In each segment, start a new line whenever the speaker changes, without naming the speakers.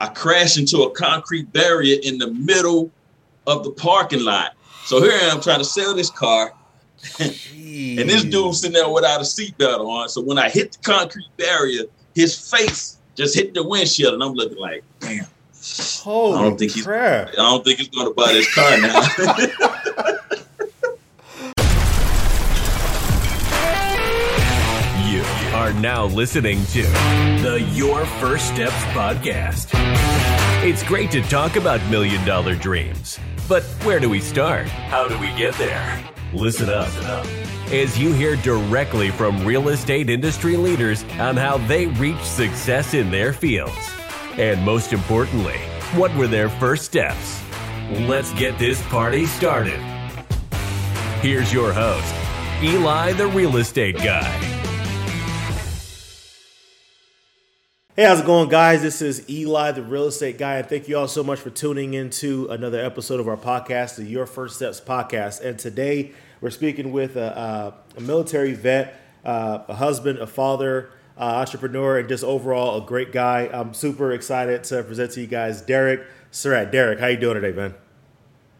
I crashed into a concrete barrier in the middle of the parking lot. So here I am trying to sell this car. and this dude sitting there without a seatbelt on. So when I hit the concrete barrier, his face just hit the windshield, and I'm looking like, damn.
Holy
I don't think he's. I don't think he's going to buy this car now.
are now listening to the Your First Steps podcast. It's great to talk about million dollar dreams, but where do we start? How do we get there? Listen up as you hear directly from real estate industry leaders on how they reach success in their fields. And most importantly, what were their first steps? Let's get this party started. Here's your host, Eli the Real Estate Guy.
Hey, how's it going, guys? This is Eli, the real estate guy, and thank you all so much for tuning into another episode of our podcast, the Your First Steps podcast. And today we're speaking with a, a, a military vet, uh, a husband, a father, uh, entrepreneur, and just overall a great guy. I'm super excited to present to you guys Derrick Surratt. Derrick, how you doing today, man?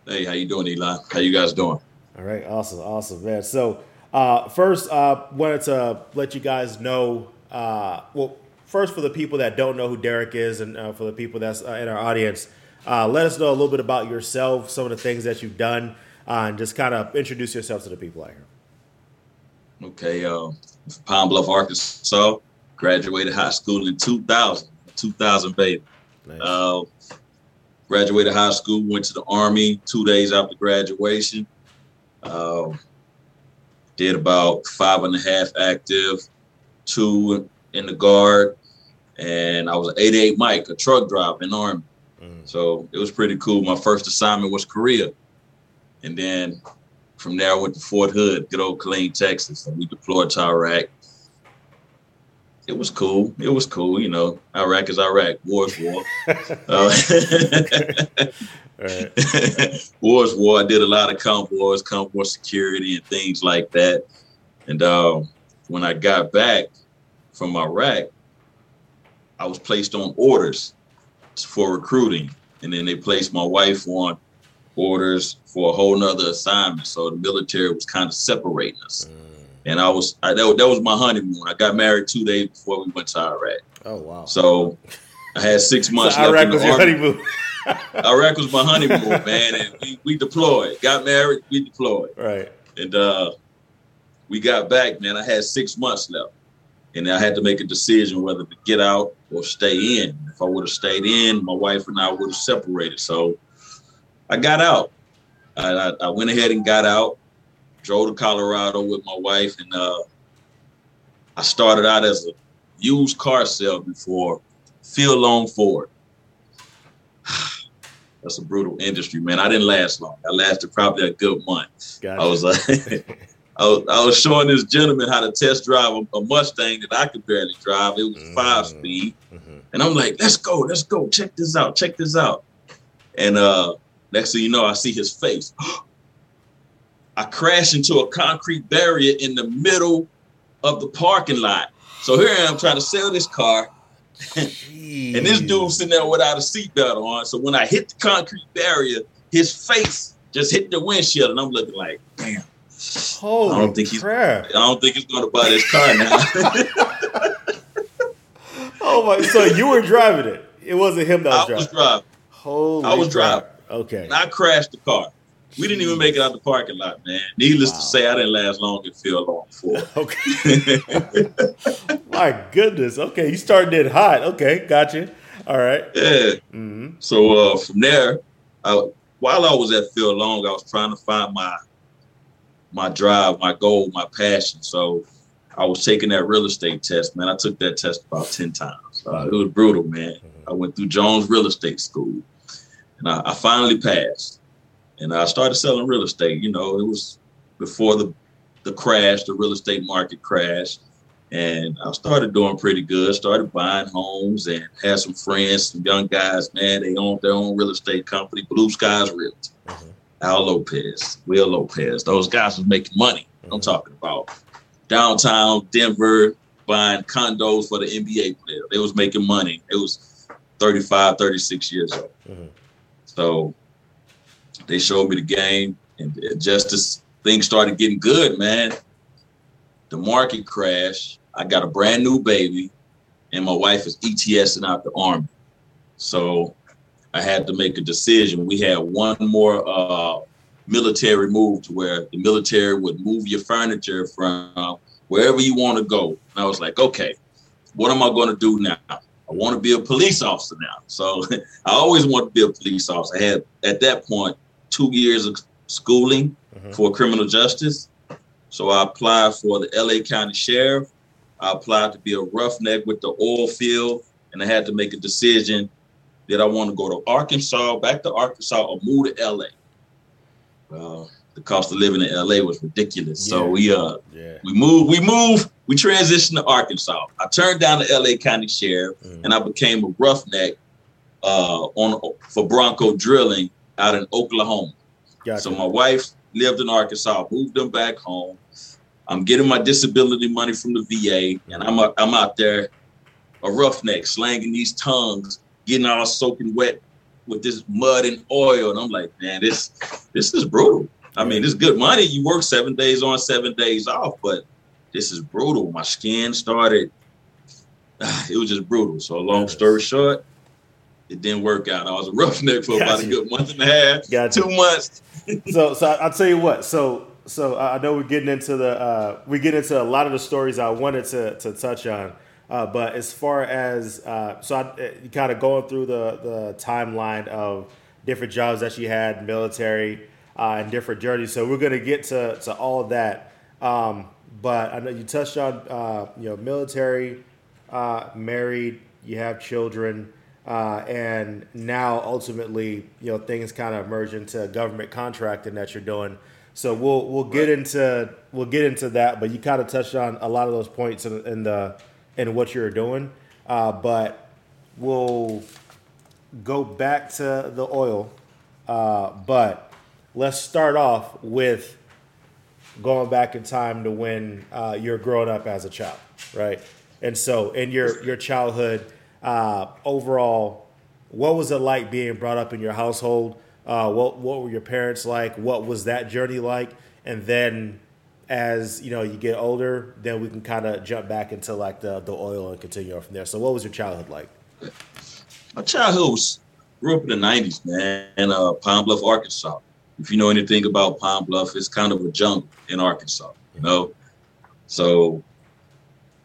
hey, how you doing, Eli? How you guys doing?
All right, awesome, awesome, man. So, uh, first, uh, wanted to let you guys know. Uh, well, first, for the people that don't know who Derrick is, and uh, for the people that's uh, in our audience, uh, let us know a little bit about yourself, some of the things that you've done, uh, and just kind of introduce yourself to the people out here.
Okay, uh, Pine Bluff, Arkansas. Graduated high school in 2000. 2000, baby.
Nice.
Uh, graduated high school, went to the Army two days after graduation. Uh, did about five and a half active, two in the guard, and I was an 88 Mike, a truck driver in the Army.
Mm.
So it was pretty cool. My first assignment was Korea. And then from there, I went to Fort Hood, good old Killeen, Texas. And we deployed to Iraq. It was cool. It was cool. You know, Iraq is Iraq. War is war. Uh,
right.
war is war. I did a lot of convoys, convoy security, and things like that. And uh, when I got back from Iraq, I was placed on orders for recruiting. And then they placed my wife on orders for a whole nother assignment. So the military was kind of separating us.
Mm.
And I was I, that, was- that was my honeymoon. I got married two days before we went to Iraq.
Oh wow.
So I had six months
So
left
Iraq was your
army.
honeymoon.
Iraq was my honeymoon, man, and we, we deployed. Got married, we deployed,
right.
and uh, we got back. Man, I had six months left, and I had to make a decision whether to get out or stay in. If I would have stayed in, my wife and I would have separated. So I got out. I, I, went ahead and got out. Drove to Colorado with my wife, and uh, I started out as a used car salesman for Phil Long Ford. That's a brutal industry, man. I didn't last long. I lasted probably a good month.
Gotcha.
I was like, I was, I was showing this gentleman how to test drive a, a Mustang that I could barely drive. It was five
Mm.
speed,
Mhm.
and I'm like, let's go, let's go, check this out, check this out. And uh, next thing you know, I see his face. I crash into a concrete barrier in the middle of the parking lot. So here I am trying to sell this car, and this dude sitting there without a seatbelt on. So when I hit the concrete barrier, his face just hit the windshield, and I'm looking like, damn.
Holy
I don't think he's- I don't think he's going to buy this car now.
Oh my! So you were driving it. It wasn't him that was
I
driving.
was driving.
Holy
I was
crap. Okay.
And I crashed the car. We didn't even make it out the parking lot, man. Needless
Wow.
to say, I didn't last long in Phil Long Ford.
Okay. My goodness. Okay, you started it hot. Okay, gotcha. All right.
yeah.
Mm-hmm.
So uh, from there, I, while I was at Phil Long, I was trying to find my my drive, my goal, my passion. So I was taking that real estate test, man. I took that test about ten times. Uh, it was brutal, man. I went through Jones Real Estate School, and I, I finally passed. And I started selling real estate. You know, it was before the the crash, the real estate market crashed, and I started doing pretty good. Started buying homes and had some friends, some young guys. Man, they owned their own real estate company, Blue Skies Realty. Al Lopez, Will Lopez. Those guys was making money. I'm
Mhm.
talking about downtown Denver buying condos for the NBA player. They was making money. It was 35, 36 years old. Mm-hmm. So they showed me the game, and just as things started getting good, man, the market crashed. I got a brand new baby, and my wife is ETSing out the army. So I had to make a decision. We had one more uh, military move to where the military would move your furniture from wherever you want to go. And I was like, okay, what am I going to do now? I want to be a police officer now. So I always wanted to be a police officer. I had at that point two years of schooling mm-hmm. for criminal justice. So I applied for the LA County Sheriff. I applied to be a roughneck with the oil field, and I had to make a decision that I want to go to Arkansas, back to Arkansas, or move to LA. Well, the cost of living in LA was ridiculous. Yeah. So we uh yeah. we moved, we moved, we transitioned to Arkansas. I turned down the LA County Sheriff mm. and I became a roughneck uh on for Bronco drilling out in Oklahoma. Gotcha. So my wife lived in Arkansas, moved them back home. I'm getting my disability money from the VA, and I'm a, I'm out there a roughneck slanging these tongues, getting all soaking wet with this mud and oil, and I'm like, man, this this is brutal. I mean, it's good money. You work seven days on, seven days off, but this is brutal. My skin started. It was just brutal. So, long story short, it didn't work out. I was a roughneck for about a good month and a half, two months.
so, so I'll tell you what. So, so I know we're getting into the uh, we get into a lot of the stories I wanted to to touch on. Uh, but as far as uh, so, I, uh, kind of going through the the timeline of different jobs that you had, military, uh, and different journeys. So we're gonna get to to all of that. Um, but I know you touched on uh, you know military, uh, married, you have children. and now ultimately, you know, things kind of merge into government contracting that you're doing. So we'll we'll get right. into we'll get into that, but you kind of touched on a lot of those points in, in the and what you're doing. Uh, but we'll go back to the oil. Uh, but let's start off with going back in time to when uh, you're growing up as a child, right? And so, in your your childhood, uh, overall, what was it like being brought up in your household? Uh, what what were your parents like? What was that journey like? And then as you know you get older, then we can kind of jump back into like the the oil and continue on from there. So, what was your childhood like?
My childhood was grew up in the '90s, man, in uh, Pine Bluff, Arkansas. If you know anything about Pine Bluff, it's kind of a jungle in Arkansas, you know. So,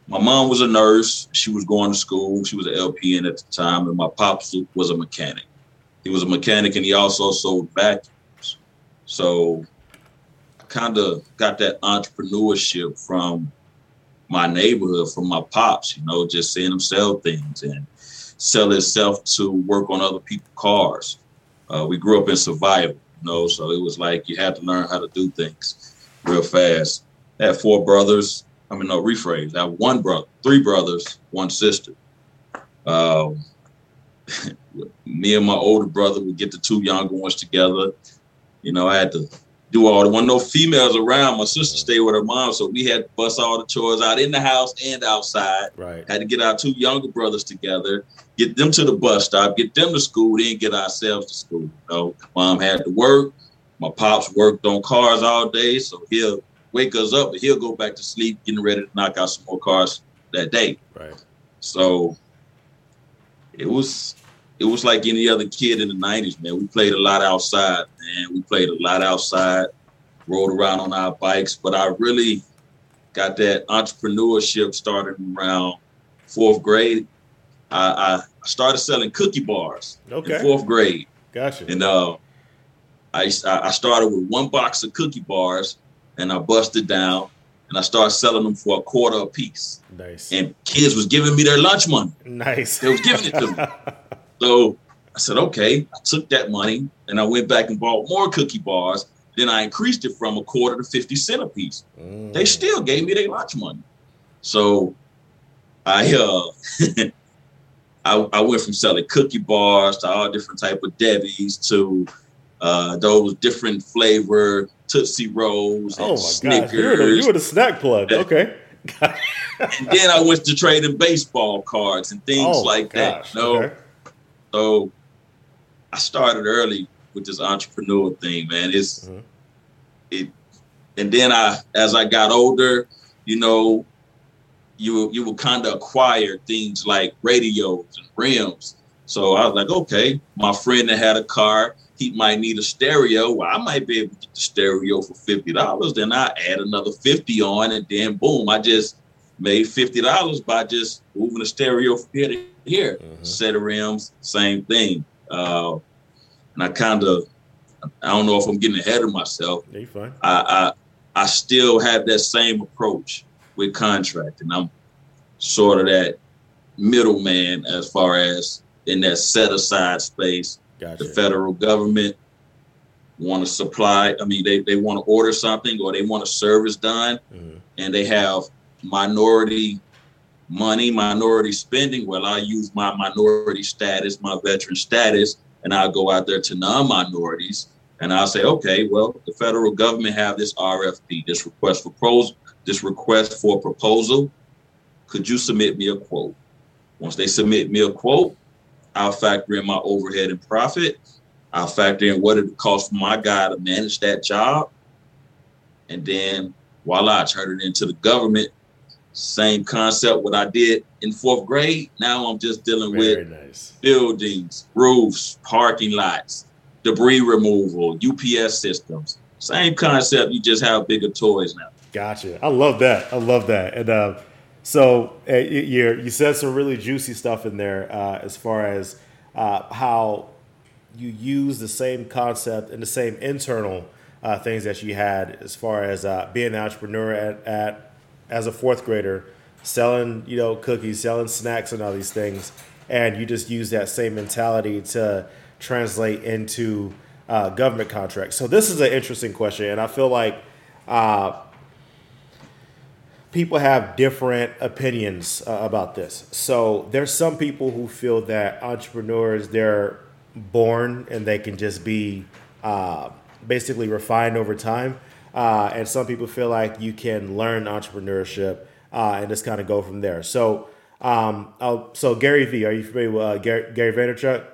my mom was a nurse. She was going to school. She was an LPN at the time, and my pops was a mechanic. He was a mechanic, and he also sold vacuums. So kind of got that entrepreneurship from my neighborhood, from my pops, you know, just seeing them sell things and sell itself to work on other people's cars. Uh, we grew up in survival, you know, so it was like you had to learn how to do things real fast. I had four brothers. I mean, no, rephrase. I have one brother, three brothers, one sister. Um, me and my older brother would get the two younger ones together. You know, I had to do all the one no females around. My sister stayed with her mom, so we had to bust all the chores out in the house and outside.
Right.
Had to get our two younger brothers together, get them to the bus stop, get them to school, then get ourselves to school. You know, mom had to work. My pops worked on cars all day, so he'll wake us up, but he'll go back to sleep, getting ready to knock out some more cars that day.
Right.
So it was it was like any other kid in the 90s, man. We played a lot outside, man. We played a lot outside, rode around on our bikes. But I really got that entrepreneurship started around fourth grade. I, I started selling cookie bars okay. in fourth grade.
Gotcha.
And uh, I, I started with one box of cookie bars and I busted down and I started selling them for a quarter a piece.
Nice.
And kids was giving me their lunch money.
Nice.
They was giving it to me. So I said, okay. I took that money and I went back and bought more cookie bars. Then I increased it from a quarter to 50 cent a piece. Mm. They still gave me their lunch money. So I uh I, I, went from selling cookie bars to all different type of Debbie's to uh, those different flavor Tootsie Rolls and oh my Snickers.
Gosh. You, were the, the snack plug. Okay.
and then I went to trading baseball cards and things oh like that. You know? Okay. So I started early with this entrepreneur thing, man. It's mm-hmm. it, and then I, as I got older, you know, you you will kind of acquire things like radios and rims. So I was like, okay, my friend that had a car, he might need a stereo. Well, I might be able to get the stereo for fifty dollars. Then I add another fifty on, and then boom, I just made fifty dollars by just moving the stereo from here to here. Mm-hmm. Set of rims, same thing. Uh, and I kind of, I don't know if I'm getting ahead of myself.
Yeah, fine.
I, I I still have that same approach with contracting. I'm sort of that middleman as far as in that set aside space. Gotcha. The federal government want to supply, I mean, they, they want to order something or they want a service done, mm-hmm. and they have minority money, minority spending. Well, I use my minority status, my veteran status, and I'll go out there to non minorities and I'll say, okay, well, the federal government have this RFP, this request for proposal, this request for proposal. Could you submit me a quote? Once they submit me a quote, I'll factor in my overhead and profit. I'll factor in what it costs for my guy to manage that job. And then voila, I turn it into the government. Same concept, what I did in fourth grade. Now I'm just dealing Very with nice. buildings, roofs, parking lots, debris removal, UPS systems. Same concept, you just have bigger toys now.
Gotcha. I love that. I love that. And uh, so uh, you you said some really juicy stuff in there uh, as far as uh, how you use the same concept and the same internal uh, things that you had as far as uh, being an entrepreneur at, at as a fourth grader, selling you know cookies, selling snacks, and all these things, and you just use that same mentality to translate into uh, government contracts. So this is an interesting question, and I feel like people have different opinions uh, about this. So there's some people who feel that entrepreneurs they're born and they can just be uh, basically refined over time, uh, and some people feel like you can learn entrepreneurship uh, and just kind of go from there. So. Um, so Gary Vee, are you familiar with uh, Gary, Gary Vaynerchuk?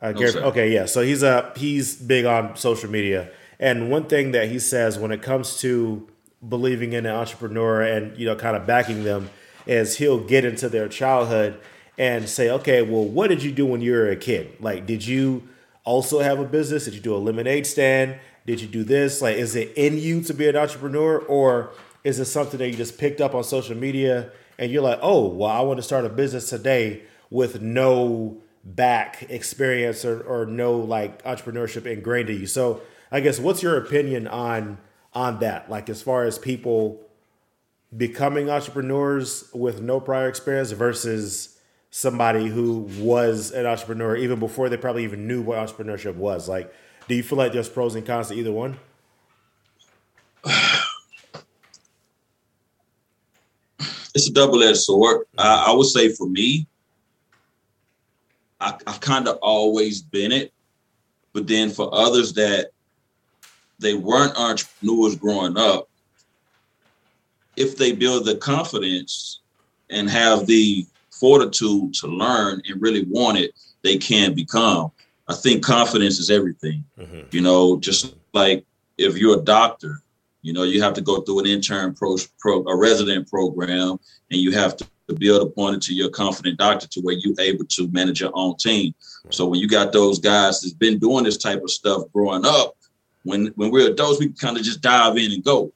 Uh, Gary, no, okay, yeah. So he's a he's big on social media, and one thing that he says when it comes to believing in an entrepreneur and you know kind of backing them is he'll get into their childhood and say okay well what did you do when you were a kid like did you also have a business did you do a lemonade stand did you do this like is it in you to be an entrepreneur or is it something that you just picked up on social media and you're like oh well i want to start a business today with no back experience or, or no like entrepreneurship ingrained in you so i guess what's your opinion on on that. Like as far as people becoming entrepreneurs with no prior experience versus somebody who was an entrepreneur even before they probably even knew what entrepreneurship was. Like, do you feel like there's pros and cons to either one?
It's a double-edged sword. I, I would say for me, I, I've kind of always been it, but then for others that they weren't entrepreneurs growing up, if they build the confidence and have the fortitude to learn and really want it, they can become. I think confidence is everything. Mm-hmm. You know, just like if you're a doctor, you know, you have to go through an intern pro, pro a resident program, and you have to build upon it to your confident doctor to where you're able to manage your own team. So when you got those guys that's been doing this type of stuff growing up, when when we're adults, we kind of just dive in and go,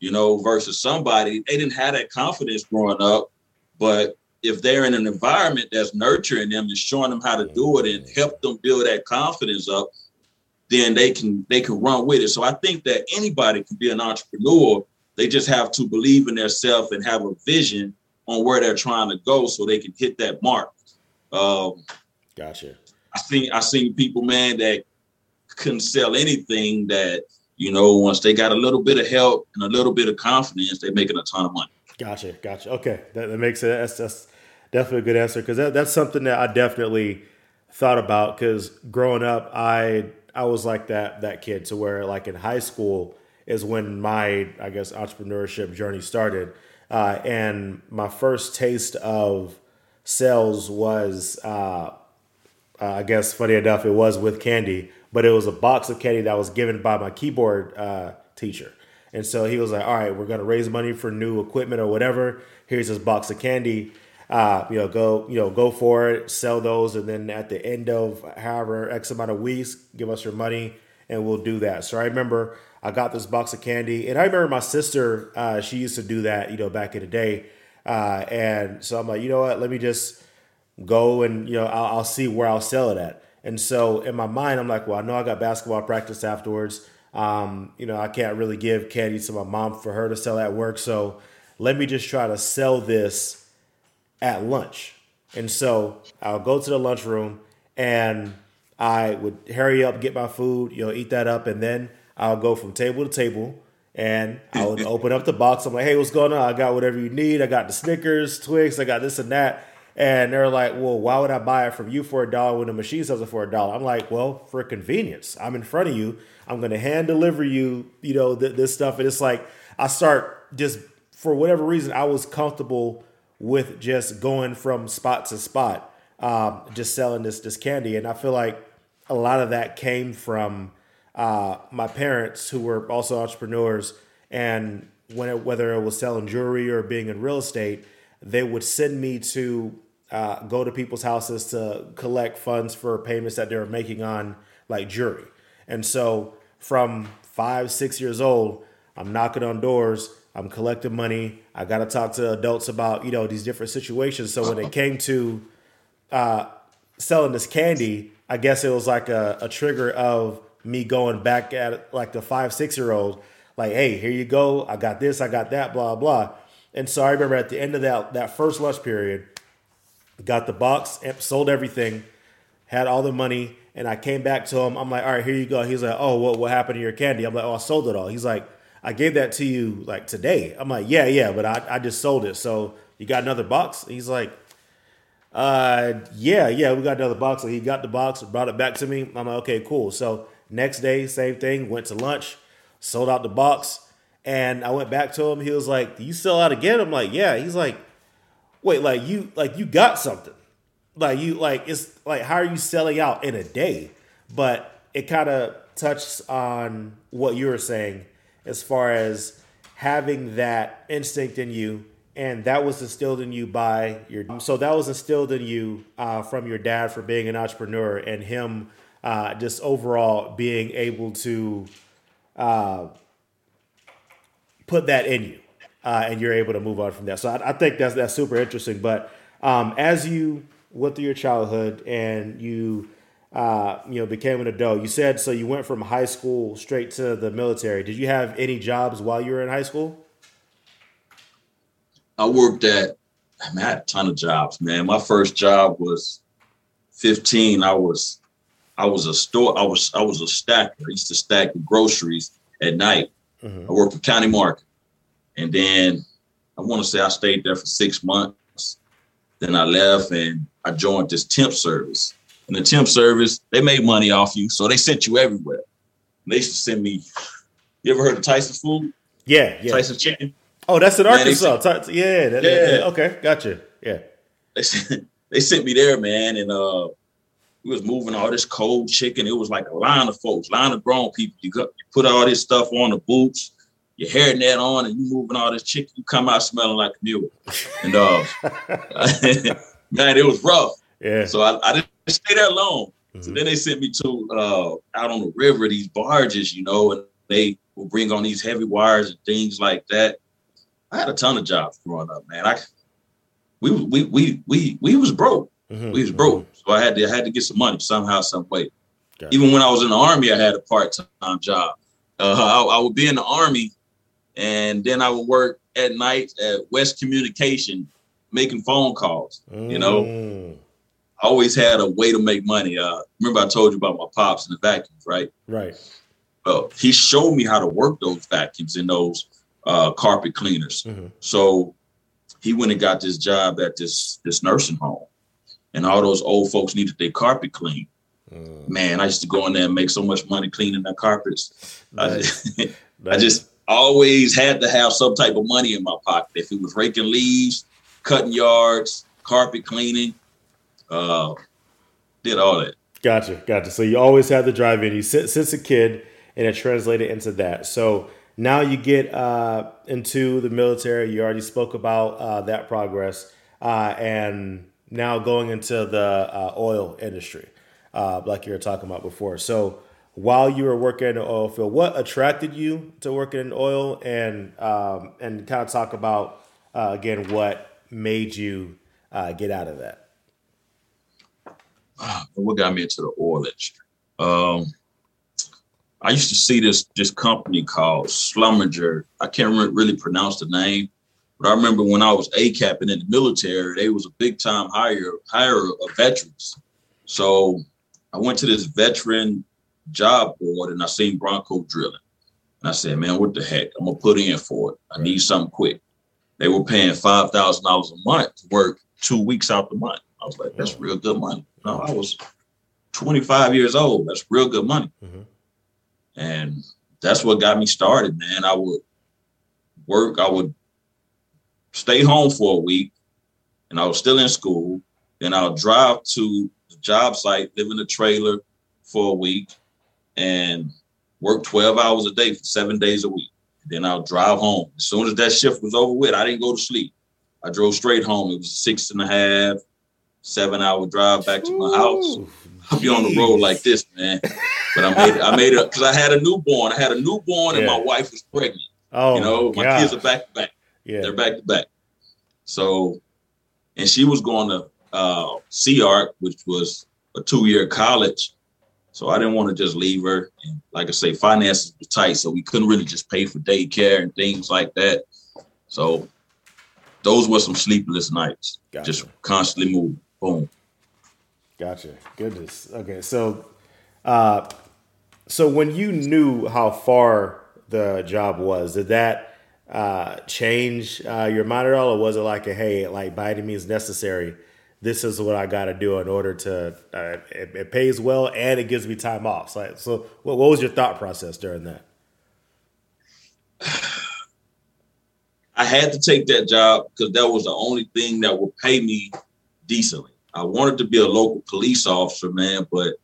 you know, versus somebody, they didn't have that confidence growing up. But if they're in an environment that's nurturing them and showing them how to do it and help them build that confidence up, then they can they can run with it. So I think that anybody can be an entrepreneur. They just have to believe in themselves and have a vision on where they're trying to go so they can hit that mark. Um,
gotcha.
I seen I seen people, man, that couldn't sell anything that you know once they got a little bit of help and a little bit of confidence they're making a ton of money
gotcha gotcha okay that, that makes it that's, that's definitely a good answer because that, that's something that i definitely thought about because growing up i i was like that that kid to where like in high school is when my i guess entrepreneurship journey started uh, and my first taste of sales was uh, uh, I guess funny enough, it was with candy, but it was a box of candy that was given by my keyboard uh, teacher. And so he was like, "All right, we're gonna raise money for new equipment or whatever. Here's this box of candy. Uh, you know, go you know go for it, sell those, and then at the end of however x amount of weeks, give us your money, and we'll do that." So I remember I got this box of candy, and I remember my sister, uh, she used to do that, you know, back in the day. Uh, and so I'm like, you know what? Let me just go and you know I'll, I'll, see where I'll sell it at. And so in my mind, I'm like, well, I know I got basketball practice afterwards. Um, you know, I can't really give candy to my mom for her to sell at work. So let me just try to sell this at lunch. And so I'll go to the lunchroom and I would hurry up, get my food, you know, eat that up, and then I'll go from table to table and I would open up the box. I'm like, hey, what's going on? I got whatever you need. I got the Snickers, Twix, I got this and that. And they're like, well, why would I buy it from you for a dollar when the machine sells it for a dollar? I'm like, well, for convenience. I'm in front of you. I'm going to hand deliver you, you know, th- this stuff. And it's like, I start just, for whatever reason, I was comfortable with just going from spot to spot, um, just selling this, this candy. And I feel like a lot of that came from uh, my parents who were also entrepreneurs. And when it, whether it was selling jewelry or being in real estate, they would send me to uh, go to people's houses to collect funds for payments that they were making on like jewelry. And so from five, six years old, I'm knocking on doors, I'm collecting money. I got to talk to adults about, you know, these different situations. So when it came to uh, selling this candy, I guess it was like a, a trigger of me going back at like the five, six year old, like, hey, here you go. I got this, I got that, blah, blah. And so I remember at the end of that, that first lunch period, got the box, sold everything, had all the money, and I came back to him. I'm like, all right, here you go. He's like, oh, what what happened to your candy? I'm like, oh, I sold it all. He's like, I gave that to you like today. I'm like, yeah, yeah, but I, I just sold it. So you got another box? He's like, uh, yeah, yeah, we got another box. So he got the box, brought it back to me. I'm like, okay, cool. So next day, same thing. Went to lunch, sold out the box, and I went back to him. He was like, you sell out again?" I'm like, "Yeah." He's like, wait, like you like you got something. Like you like it's like how are you selling out in a day? But it kind of touches on what you were saying as far as having that instinct in you and that was instilled in you by your so that was instilled in you uh, from your dad for being an entrepreneur and him uh, just overall being able to uh, put that in you uh, and you're able to move on from that. So I, I think that's that's super interesting. But um, as you went through your childhood and you uh, you know became an adult, you said so you went from high school straight to the military. Did you have any jobs while you were in high school?
I worked at I had a ton of jobs, man. My first job was 15. I was I was a store. I was I was a stacker. I used to stack the groceries at night. Mm-hmm. I worked for County Market. And then I want to say I stayed there for six months. Then I left and I joined this temp service. And the temp service, they made money off you, so they sent you everywhere. And they used to send me. You ever heard of Tyson's Food?
Yeah, yeah.
Tyson's Chicken.
Oh, that's in Arkansas. Sent, yeah, that, yeah, yeah. Okay, gotcha. Yeah.
They sent, they sent me there, man, and uh, we was moving all this cold chicken. It was like a line of folks, line of grown people. You, got, you put all this stuff on the boots your hairnet on and you moving all this chicken, you come out smelling like a mule. And uh, man, it was rough.
Yeah.
So I, I didn't stay there long. Mm-hmm. So then they sent me to uh, out on the river, these barges, you know, and they will bring on these heavy wires and things like that. I had a ton of jobs growing up, man. I we we we we we was broke. Mm-hmm. We was broke. Mm-hmm. So I had to I had to get some money somehow, some way. Even when I was in the army, I had a part time job. Uh, I, I, would be in the army and then I would work at night at West Communication making phone calls. You know, mm. Always had a way to make money. Uh, remember I told you about my pops and the vacuums, right?
Right.
Well, he showed me how to work those vacuums and those uh, carpet cleaners. Mm-hmm. So he went and got this job at this this nursing home, and all those old folks needed their carpet cleaned. Mm. Man, I used to go in there and make so much money cleaning their carpets. Nice. I, I just always had to have some type of money in my pocket. If it was raking leaves, cutting yards, carpet cleaning, uh, did all that.
Gotcha, gotcha. So you always had the drive in you since, since a kid, and it translated into that. So now you get uh, into the military. You already spoke about uh, that progress, uh, and now going into the uh, oil industry, uh, like you were talking about before. So while you were working in the oil field, what attracted you to working in oil, and um, and kind of talk about uh, again what made you get out of that.
What got me into the oil industry? Um, I used to see this this company called Schlumberger. I can't really pronounce the name, but I remember when I was a captain in the military, they was a big time hire hire of veterans. So I went to this veteran job board and I seen Bronco drilling. And I said, man, what the heck? I'm gonna put in for it. I need something quick. They were paying five thousand dollars a month to work two weeks out the month. I was like, that's real good money. No, I was 25 years old. That's real good money. Mm-hmm. And that's what got me started, man. I would work, I would stay home for a week, and I was still in school. Then I'll drive to the job site, live in a trailer for a week, and work 12 hours a day for seven days a week. Then I'll drive home. As soon as that shift was over with, I didn't go to sleep. I drove straight home. It was six and a half, seven hour drive back to my house. I'll be on the road like this, man. But I made it. I made it because I had a newborn. I had a newborn, yeah. and my wife was pregnant. Oh, you know, my God. kids are back to back. Yeah, they're back to back. So, and she was going to uh, CART, which was a two year college. So I didn't want to just leave her. And like I say, finances were tight, so we couldn't really just pay for daycare and things like that. So those were some sleepless nights. Just constantly moving. Boom.
Gotcha. Goodness. Okay. So, uh, so when you knew how far the job was, did that uh, change uh, your mind at all, or was it like a hey, like by any means necessary? This is what I got to do in order to. Uh, it, it, pays well and it gives me time off. So, so what, what was your thought process during that?
I had to take that job because that was the only thing that would pay me decently. I wanted to be a local police officer, man, but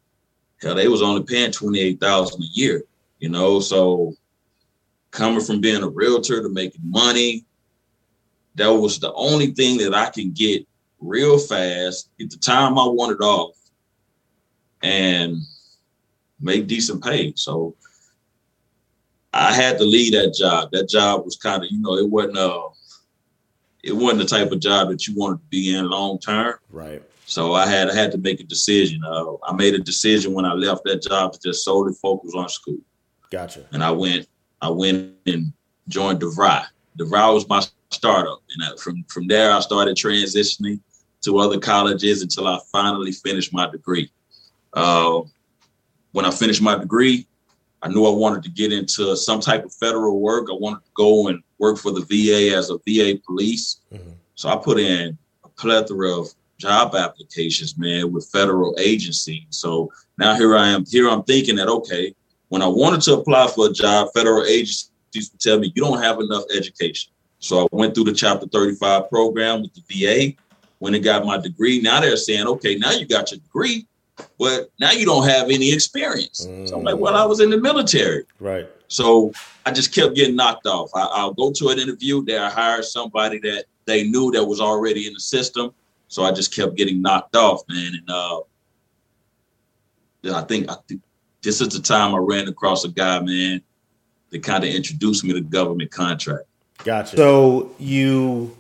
hell, they was only paying twenty eight thousand a year, you know. So coming from being a realtor to making money, that was the only thing that I can get real fast at the time I wanted off and make decent pay. So I had to leave that job. That job was kind of, you know, it wasn't uh it wasn't the type of job that you wanted to be in long term.
Right.
So I had I had to make a decision. Uh, I made a decision when I left that job to just solely focus on school.
Gotcha.
And I went I went and joined DeVry. DeVry was my startup, and I, from from there I started transitioning to other colleges until I finally finished my degree. Uh, when I finished my degree, I knew I wanted to get into some type of federal work. I wanted to go and work for the VA as a VA police. Mm-hmm. So I put in a plethora of job applications, man, with federal agencies. So now here I am. Here I'm thinking that okay, when I wanted to apply for a job, federal agencies would tell me you don't have enough education. So I went through the Chapter 35 program with the VA. When I got my degree, now they're saying, okay, now you got your degree, but now you don't have any experience. Mm. So I'm like, well, I was in the military.
Right.
So I just kept getting knocked off. I, will go to an interview there, I hire somebody that they knew that was already in the system. So I just kept getting knocked off, man. And uh, I think I think this is the time I ran across a guy, man, that kind of introduced me to government contract.
Gotcha. So you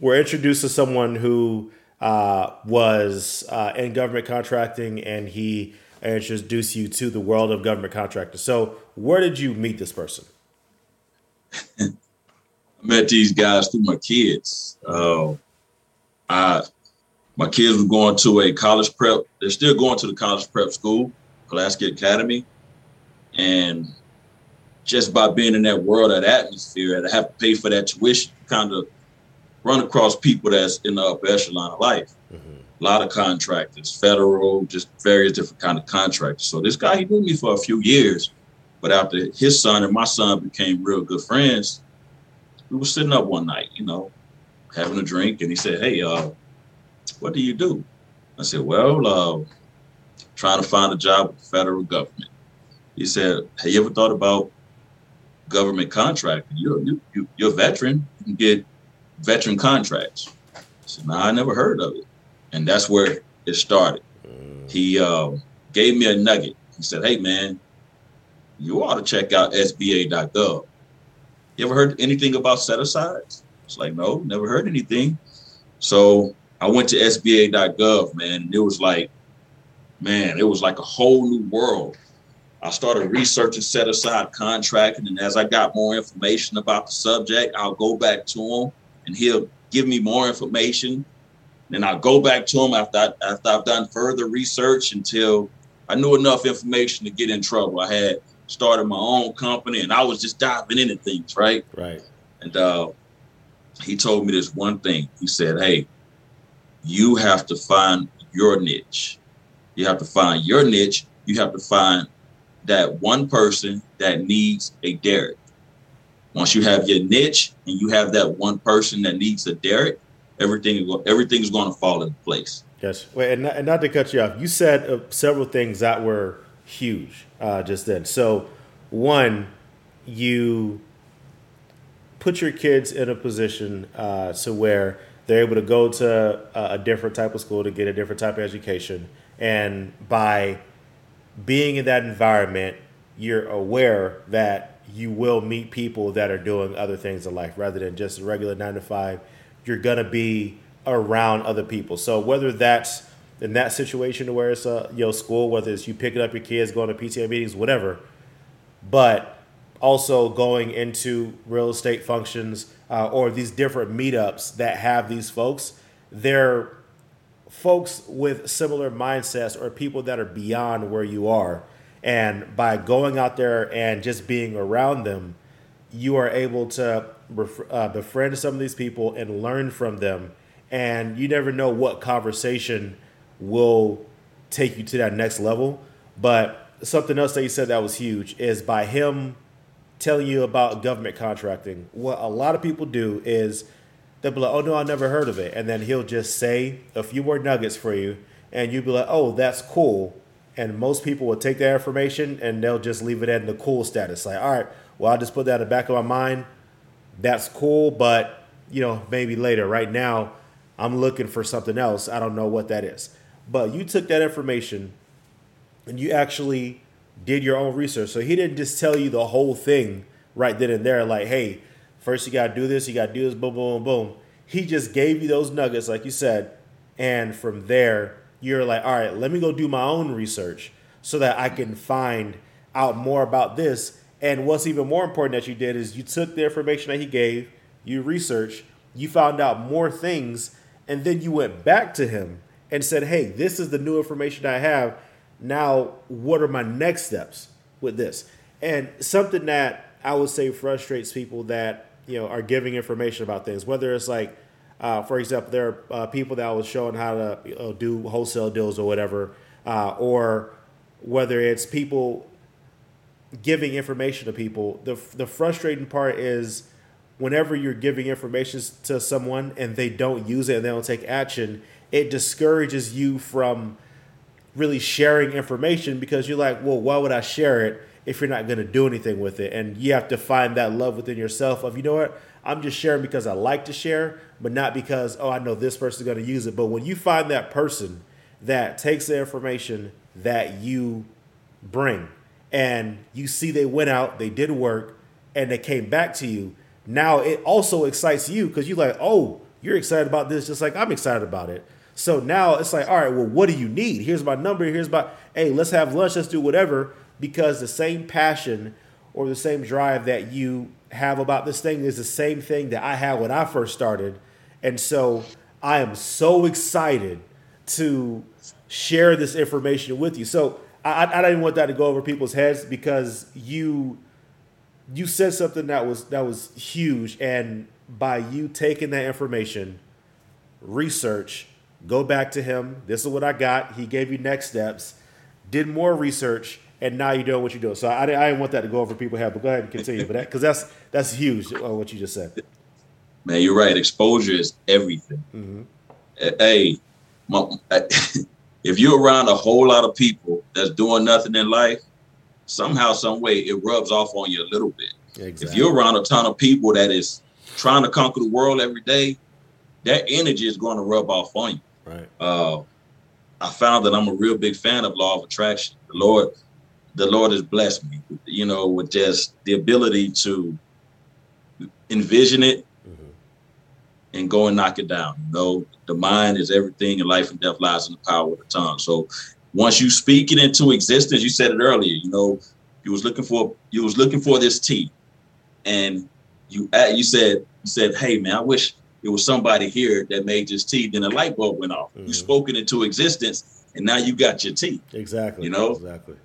were introduced to someone who uh, was uh, in government contracting, and he introduced you to the world of government contractors. So, where did you meet this person?
I met these guys through my kids. Uh, I, my kids were going to a college prep. They're still going to the college prep school, Pulaski Academy, and just by being in that world, that atmosphere, and I have to pay for that tuition, kind of run across people that's in the upper echelon of life. Mm-hmm. A lot of contractors, federal, just various different kind of contractors. So this guy, he knew me for a few years, but after his son and my son became real good friends, we were sitting up one night, you know, having a drink, and he said, "Hey, uh, what do you do?" I said, "Well, uh, trying to find a job with the federal government. He said, Have you ever thought about government contracting? You're, you, you, you're a veteran. You can get veteran contracts. I said, No, nah, I never heard of it. And that's where it started. He uh, gave me a nugget. He said, Hey, man, you ought to check out SBA.gov. You ever heard anything about set asides? It's like, no, never heard anything. So I went to SBA.gov, man, and it was like, man, it was like a whole new world. I started researching set aside contracting, and as I got more information about the subject, I'll go back to him and he'll give me more information. Then I'll go back to him after, I, after I've done further research until I knew enough information to get in trouble. I had started my own company and I was just diving into things, right?
Right.
And uh, he told me this one thing. He said, Hey, you have to find your niche. You have to find your niche. You have to find that one person that needs a Derrick. Once you have your niche and you have that one person that needs a Derrick, everything everything's going to fall into place.
Yes. Wait, and not, and not to cut you off, you said uh, several things that were huge uh, just then. So, one, you put your kids in a position uh, to where they're able to go to a, a different type of school to get a different type of education, and by being in that environment, you're aware that you will meet people that are doing other things in life rather than just a regular nine to five. You're gonna be around other people. So whether that's in that situation where it's a you know school, whether it's you picking up your kids, going to PTA meetings, whatever, but also going into real estate functions uh, or these different meetups that have these folks, they're folks with similar mindsets or people that are beyond where you are. And by going out there and just being around them, you are able to uh, befriend some of these people and learn from them. And you never know what conversation will take you to that next level. But something else that you said that was huge is by him telling you about government contracting. What a lot of people do is they'll be like, "Oh no, I never heard of it," and then he'll just say a few more nuggets for you, and you'll be like, "Oh, that's cool." And most people will take that information and they'll just leave it at the cool status. Like, all right, well, I'll just put that in the back of my mind. That's cool, but you know, maybe later. Right now, I'm looking for something else. I don't know what that is. But you took that information and you actually did your own research. So he didn't just tell you the whole thing right then and there, like, hey, first you got to do this, you got to do this, boom, boom, boom. He just gave you those nuggets, like you said. And from there, you're like, all right, let me go do my own research so that I can find out more about this. And what's even more important that you did is you took the information that he gave, you researched, you found out more things, and then you went back to him and said, hey, this is the new information I have now what are my next steps with this? And something that I would say frustrates people that you know are giving information about things, whether it's like, uh, for example, there are uh, people that was showing how to do wholesale deals or whatever, uh, or whether it's people giving information to people. The the frustrating part is whenever you're giving information to someone and they don't use it and they don't take action, it discourages you from really sharing information because you're like, well, why would I share it if you're not going to do anything with it? And you have to find that love within yourself of, you know what, I'm just sharing because I like to share, but not because, oh, I know this person's going to use it. But when you find that person that takes the information that you bring and you see they went out, they did work, and they came back to you, now it also excites you because you're like, oh, you're excited about this just like I'm excited about it. So now it's like, all right, well, what do you need? Here's my number. Here's my, hey, let's have lunch. Let's do whatever. Because the same passion or the same drive that you have about this thing is the same thing that I had when I first started. And so I am so excited to share this information with you. So I, I didn't want that to go over people's heads because you you said something that was that was huge, and by you taking that information, research, go back to him. This is what I got. He gave you next steps, did more research, and now you're doing what you're doing. So I, I didn't want that to go over people's head, but go ahead and continue. but that, because that, that's that's huge. Uh, what you just said.
Man, you're right. Exposure is everything. Mm-hmm. Hey, my, if you're around a whole lot of people that's doing nothing in life, somehow, some way, it rubs off on you a little bit. Exactly. If you're around a ton of people that is trying to conquer the world every day, that energy is going to rub off on you.
Right.
Uh, I found that I'm a real big fan of law of attraction. The Lord, the Lord has blessed me, you know, with just the ability to envision it mm-hmm. and go and knock it down. You know, the mind is everything, and life and death lies in the power of the tongue. So once you speak it into existence, you said it earlier. You know, you was looking for you was looking for this tea, and you you said you said, "Hey man, I wish it was somebody here that made this tea." Then a light bulb went off. Mm-hmm. You spoke it into existence, and now you got your tea.
Exactly.
You know
exactly.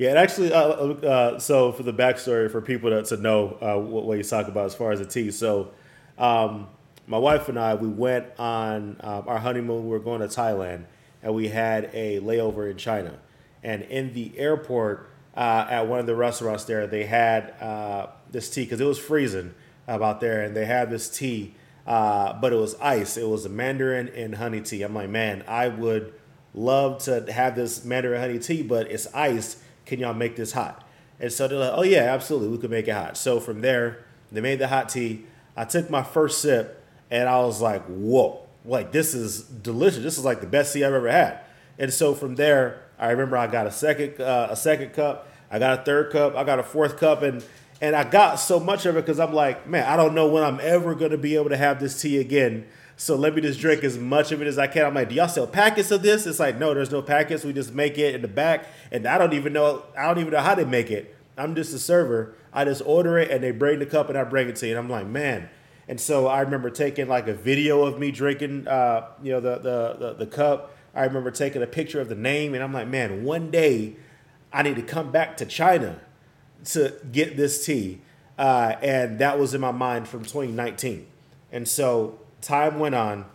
Yeah, and actually, uh, uh, so for the backstory for people to, to know uh, what, what you talk about as far as the tea. So, um, my wife and I, we went on um, our honeymoon. We were going to Thailand, and we had a layover in China. And in the airport, uh, at one of the restaurants there, they had uh, this tea because it was freezing about there, and they had this tea, uh, but it was ice. It was a Mandarin and honey tea. I'm like, man, I would love to have this Mandarin honey tea, but it's ice can y'all make this hot? And so they're like, oh yeah, absolutely, we could make it hot. So from there, they made the hot tea. I took my first sip and I was like, whoa, like this is delicious. This is like the best tea I've ever had. And so from there, I remember I got a second uh, a second cup, I got a third cup, I got a fourth cup, and and I got so much of it because I'm like, man, I don't know when I'm ever gonna be able to have this tea again. So let me just drink as much of it as I can. I'm like, do y'all sell packets of this? It's like, no, there's no packets. We just make it in the back, and I don't even know. I don't even know how they make it. I'm just a server. I just order it, and they bring the cup, and I bring it to you. And I'm like, man. And so I remember taking like a video of me drinking, uh, you know, the, the the the cup. I remember taking a picture of the name, and I'm like, man, one day I need to come back to China to get this tea. Uh, and that was in my mind from 2019. And so time went on,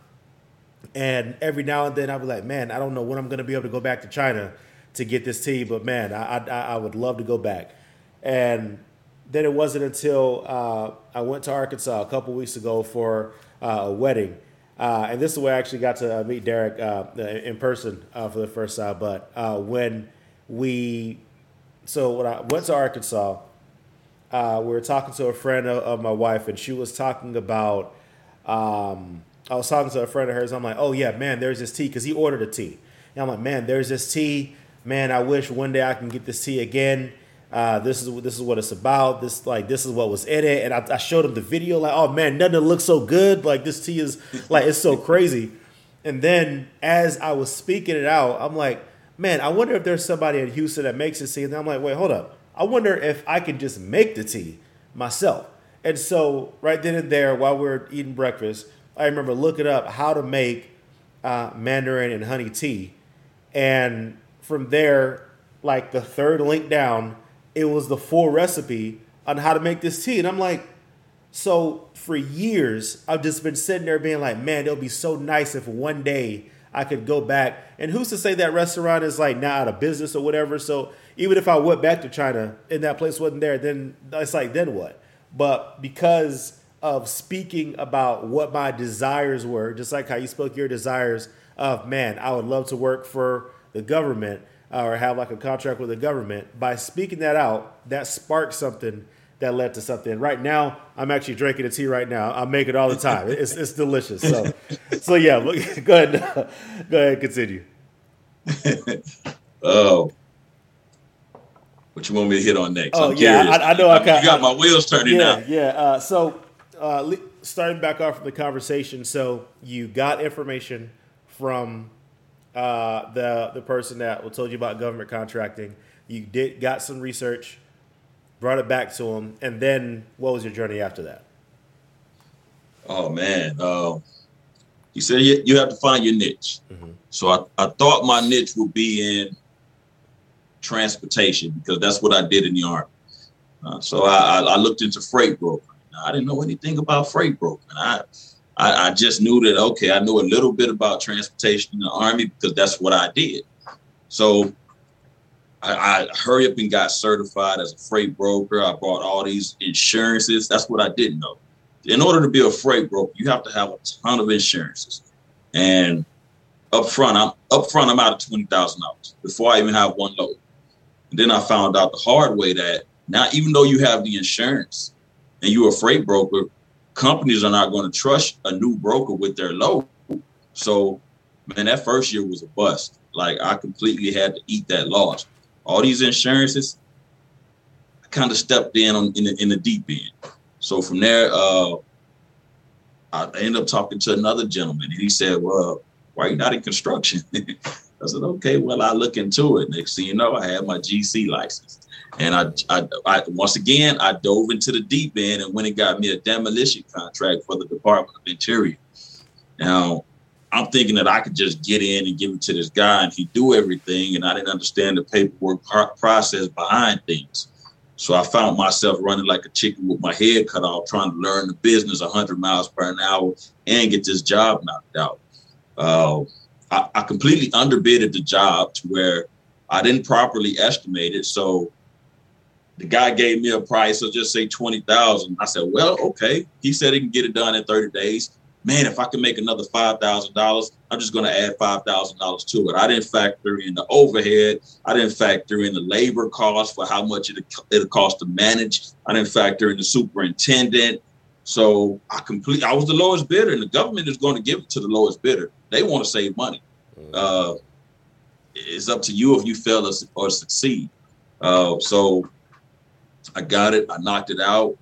and every now and then I'd be like, man, I don't know when I'm to be able to go back to China to get this tea, but man, I, I, I would love to go back. And then it wasn't until uh, I went to Arkansas a couple weeks ago for uh, a wedding. Uh, and this is where I actually got to meet Derrick uh, in person uh, for the first time. But uh, when we, so when I went to Arkansas, we were talking to a friend of, of my wife, and she was talking about um, I was talking to a friend of hers. I'm like, oh yeah, man, there's this tea because he ordered a tea. And I'm like, man, there's this tea. Man, I wish one day I can get this tea again. Uh, this is this is what it's about. This like this is what was in it, and I, I showed him the video. Like, oh man, nothing looks so good. Like this tea is like it's so crazy. And then as I was speaking it out, I'm like, man, I wonder if there's somebody in Houston that makes this tea. And I'm like, wait, hold up. I wonder if I could just make the tea myself. And so, right then and there, while we are eating breakfast, I remember looking up how to make uh, Mandarin and honey tea. And from there, like the third link down, it was the full recipe on how to make this tea. And I'm like, so for years, I've just been sitting there being like, man, it'll be so nice if one day I could go back. And who's to say that restaurant is like now out of business or whatever? So even if I went back to China and that place wasn't there, then it's like, then what? But because of speaking about what my desires were, just like how you spoke your desires of, man, I would love to work for the government uh, or have like a contract with the government. By speaking that out, that sparked something that led to something. Right now, I'm actually drinking a tea right now. I make it all the time. It's, it's delicious. So, so yeah, look, go ahead, go ahead, continue.
oh, what you want me to hit on next?
Oh I'm yeah, I, I, know. I,
got, you got my wheels turning
yeah,
now.
Yeah. Uh, so uh, starting back off from the conversation, so you got information from uh, the the person that told you about government contracting. You did got some research, brought it back to him, and then what was your journey after that?
Oh man, uh, you said you, you have to find your niche. Mm-hmm. So I, I thought my niche would be in transportation because that's what I did in the army. Uh, so I, I, looked into freight broker. I didn't know anything about freight broker. I, I, I just knew that okay, I knew a little bit about transportation in the army because that's what I did. So I, I hurry up and got certified as a freight broker. I bought all these insurances. That's what I didn't know. In order to be a freight broker, you have to have a ton of insurances. And up front, I'm up front, I'm out of twenty thousand dollars before I even have one load. And then I found out the hard way that now, even though you have the insurance and you're a freight broker, companies are not going to trust a new broker with their load. So, man, that first year was a bust. Like I completely had to eat that loss. All these insurances, I kind of stepped in on in the, in the deep end. So from there, uh, I ended up talking to another gentleman, and he said, "Well, why are you not in construction?" I said, "Okay, well, I look into it." Next thing you know, I had my GC license, and I, I, I once again, I dove into the deep end and went and got me a demolition contract for the Department of Interior. Now, I'm thinking that I could just get in and give it to this guy and he do everything. And I didn't understand the paperwork process behind things. So I found myself running like a chicken with my head cut off, trying to learn the business 100 miles per hour and get this job knocked out. Uh, I, I, completely underbidded the job to where I didn't properly estimate it. So the guy gave me a price of just say 20,000. I said, well, okay. He said he can get it done in 30 days man, if I can make another five thousand dollars, I'm just going to add five thousand dollars to it. I didn't factor in the overhead. I didn't factor in the labor cost for how much it it cost to manage. I didn't factor in the superintendent. So I complete. I was the lowest bidder, and the government is going to give it to the lowest bidder. They want to save money. Mm-hmm. Uh, it's up to you if you fail or succeed. Uh, so I got it. I knocked it out.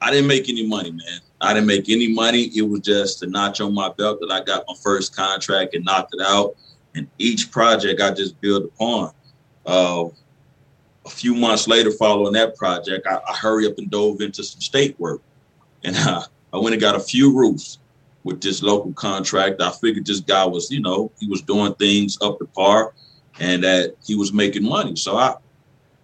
I didn't make any money, man. I didn't make any money. It was just a notch on my belt that I got my first contract and knocked it out. And each project I just built upon. Uh, a few months later, following that project, I, I hurry up and dove into some state work. And uh, I went and got a few roofs with this local contract. I figured this guy was, you know, he was doing things up to par and that he was making money. So I,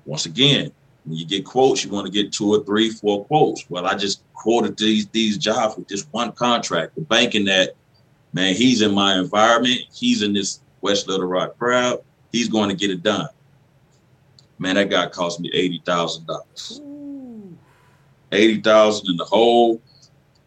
once again, when you get quotes, you want to get two or three, four quotes. Well, I just quoted these these jobs with just one contract. The banking that, man, he's in my environment. He's in this West Little Rock crowd. He's going to get it done. Man, that guy cost me eighty thousand dollars. Eighty thousand in the hole.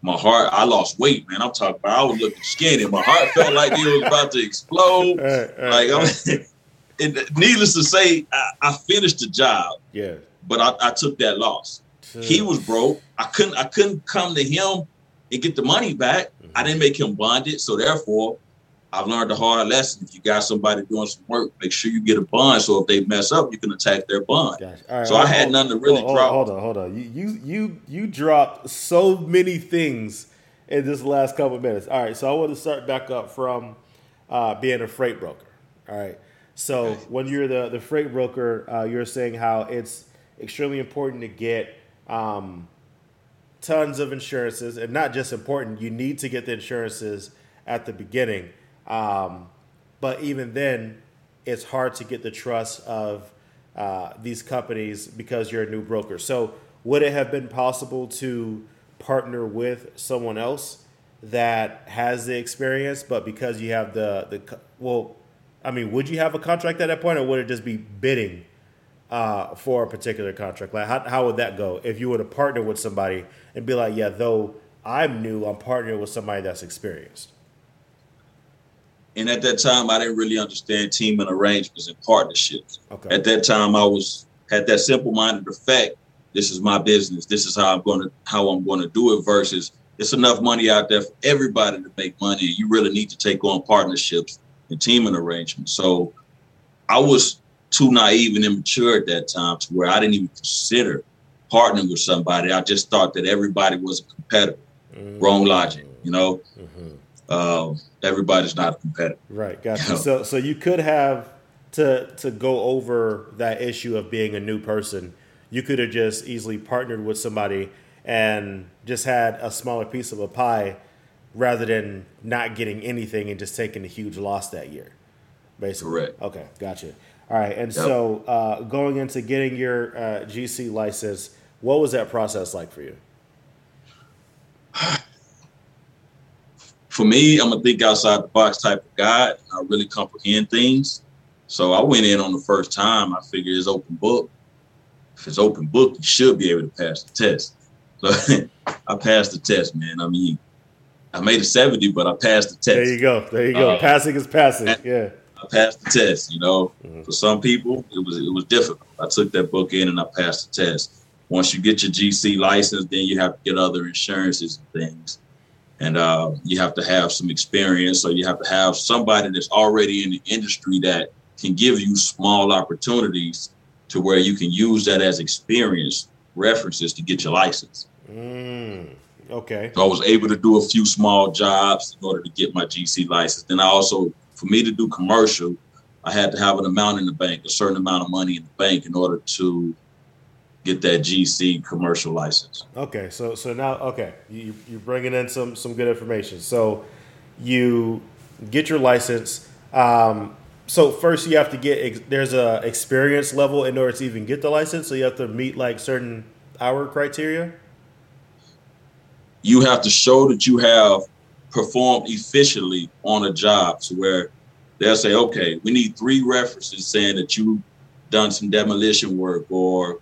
My heart, I lost weight, man. I'm talking about I was looking skinny. My heart felt like it was about to explode. like and needless to say, I, I, finished the job.
Yeah
but I, I took that loss. He was broke. I couldn't I couldn't come to him and get the money back. Mm-hmm. I didn't make him bonded, so therefore I've learned a hard lesson. If you got somebody doing some work, make sure you get a bond. So if they mess up, you can attack their bond. Right, so I had nothing to really
hold,
drop.
Hold on, hold on. You you you you dropped so many things in this last couple minutes. All right, so I want to start back up from uh, being a freight broker. All right. So when you're the the freight broker, uh, you're saying how it's extremely important to get um, tons of insurances, and not just important. You need to get the insurances at the beginning, um, but even then, it's hard to get the trust of uh, these companies because you're a new broker. So, would it have been possible to partner with someone else that has the experience, but because you have the the well, I mean, would you have a contract at that point, or would it just be bidding? uh, for a particular contract? Like, how, how would that go if you were to partner with somebody and be like, yeah, though I'm new, I'm partnering with somebody that's experienced?
And at that time, I didn't really understand team and arrangements and partnerships. Okay. At that time, I was had that simple-minded effect. This is my business. This is how I'm going to how I'm going to do it. Versus, it's enough money out there for everybody to make money. You really need to take on partnerships and team and arrangements. So, I was too naive and immature at that time to where I didn't even consider partnering with somebody. I just thought that everybody was a competitor. Mm-hmm. Wrong logic, you know. Mm-hmm. Uh, everybody's not a competitor.
Right, gotcha. You know? So, so you could have to to go over that issue of being a new person. You could have just easily partnered with somebody and just had a smaller piece of a pie, rather than not getting anything and just taking a huge loss that year. Basically,
correct.
Okay, gotcha. All right, and yep. so uh, going into getting your uh, GC license, what was that process like for you?
For me, I'm a think outside the box type of guy. I really comprehend things. So I went in on the first time. I figured it's open book. If it's open book, you should be able to pass the test. So I passed the test, man. I mean, I made a 70, but I passed the test.
There you go. There you go. Uh, passing is passing. Yeah.
I passed the test. You know, mm-hmm. for some people, it was it was difficult. I took that book in and I passed the test. Once you get your GC license, then you have to get other insurances and things, and uh, you have to have some experience. So you have to have somebody that's already in the industry that can give you small opportunities to where you can use that as experience references to get your license.
Mm, okay.
So I was able to do a few small jobs in order to get my GC license. Then I also, for me to do commercial, I had to have an amount in the bank, a certain amount of money in the bank in order to get that GC commercial license.
Okay, so so now okay, you you're bringing in some some good information. So you get your license. Um, so first you have to get there's a experience level in order to even get the license. So you have to meet like certain hour criteria.
You have to show that you have performed efficiently on a job, to where they'll say, okay, we need three references saying that you've done some demolition work or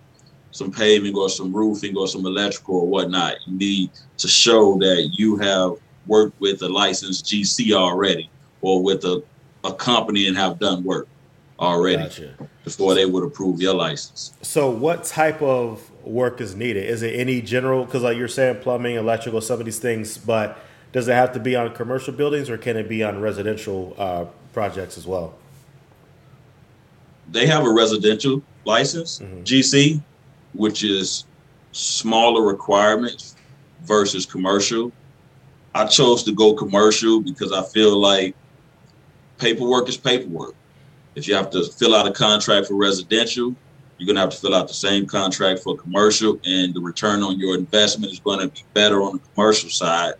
some paving or some roofing or some electrical or whatnot. You need to show that you have worked with a licensed GC already or with a a company and have done work already gotcha. before they would approve your license.
So, what type of work is needed? Is it any general? Because like you're saying, plumbing, electrical, some of these things, but does it have to be on commercial buildings or can it be on residential uh, projects as well?
They have a residential license, mm-hmm. GC, which is smaller requirements versus commercial. I chose to go commercial because I feel like paperwork is paperwork. If you have to fill out a contract for residential, you're going to have to fill out the same contract for commercial, and the return on your investment is going to be better on the commercial side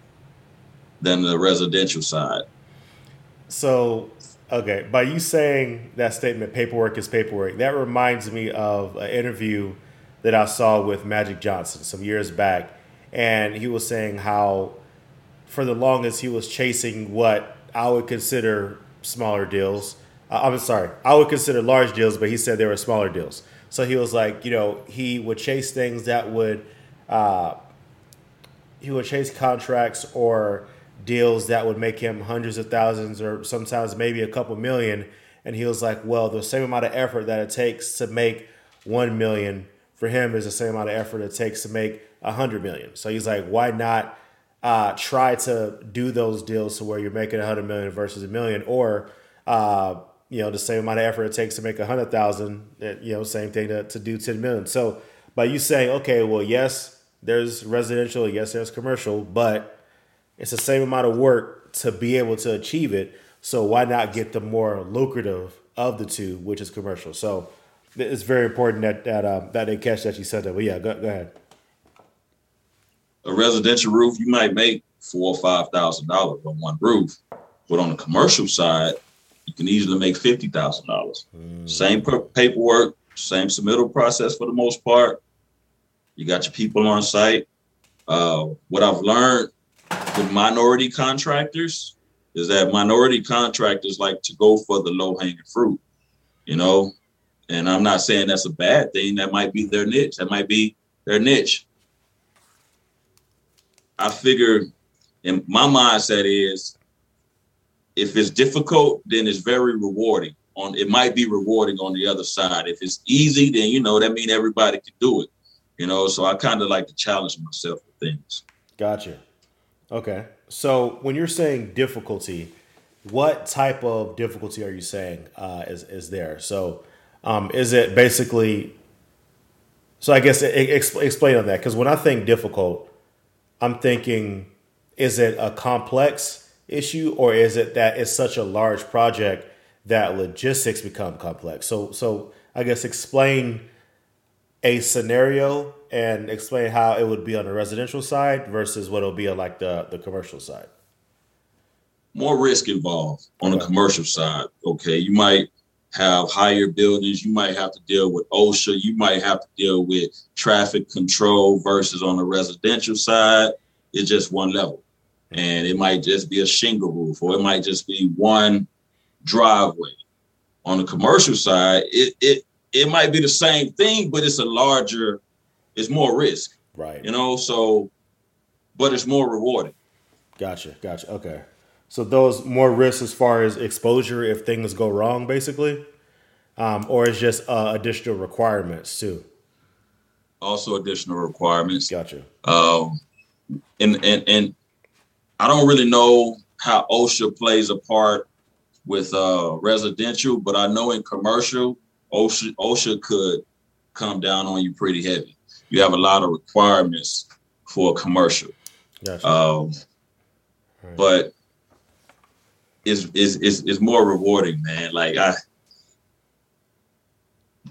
than the residential side.
So, okay, by you saying that statement, paperwork is paperwork, that reminds me of an interview that I saw with Magic Johnson some years back. And he was saying how, for the longest, he was chasing what I would consider smaller deals. Uh, I'm sorry, I would consider large deals, but he said they were smaller deals. So he was like, you know, he would chase things that would, uh, he would chase contracts or deals that would make him hundreds of thousands or sometimes maybe a couple million. And he was like, well, the same amount of effort that it takes to make one million for him is the same amount of effort it takes to make a hundred million. So he's like, why not uh, try to do those deals to where you're making a hundred million versus a million, or uh, you know the same amount of effort it takes to make a hundred thousand. Eh, you know, same thing to, to do ten million. So by you saying, okay, well, yes, there's residential, yes, there's commercial, but it's the same amount of work to be able to achieve it. So why not get the more lucrative of the two, which is commercial? So it's very important that that um, that they catch that you said that. But yeah, go, go ahead
a residential roof, you might make four or five thousand dollars on one roof, but on the commercial side, you can easily make fifty thousand dollars. Mm. Same paperwork, same submittal process for the most part. You got your people on site. Uh, what I've learned with minority contractors is that minority contractors like to go for the low hanging fruit, you know. And I'm not saying that's a bad thing. That might be their niche. That might be their niche. I figure in my mindset is if it's difficult, then it's very rewarding. On it might be rewarding on the other side. If it's easy, then you know that means everybody can do it. You know, so I kind of like to challenge myself with things.
Gotcha. Okay. So when you're saying difficulty, what type of difficulty are you saying uh, is is there? So um, is it basically? So I guess explain on that because when I think difficult, I'm thinking, is it a complex issue or is it that it's such a large project that logistics become complex? So, so I guess explain a scenario and explain how it would be on the residential side versus what it'll be on like the, the commercial side.
More risk involved on the commercial side. Okay, you might have higher buildings. You might have to deal with OSHA. You might have to deal with traffic control versus on the residential side, it's just one level. And it might just be a shingle roof or it might just be one driveway. On the commercial side, it it it might be the same thing, but it's a larger, it's more risk.
Right.
You know, so but it's more rewarding.
Gotcha, gotcha. Okay, so those more risks as far as exposure if things go wrong, basically, um, or it's just uh, additional requirements too.
Also, additional requirements.
Gotcha.
Um, and and and I don't really know how OSHA plays a part with uh, residential, but I know in commercial, OSHA OSHA could come down on you pretty heavy. You have a lot of requirements for commercial.
Gotcha.
Um,
Right.
but it's, it's, it's, it's more rewarding, man. Like I,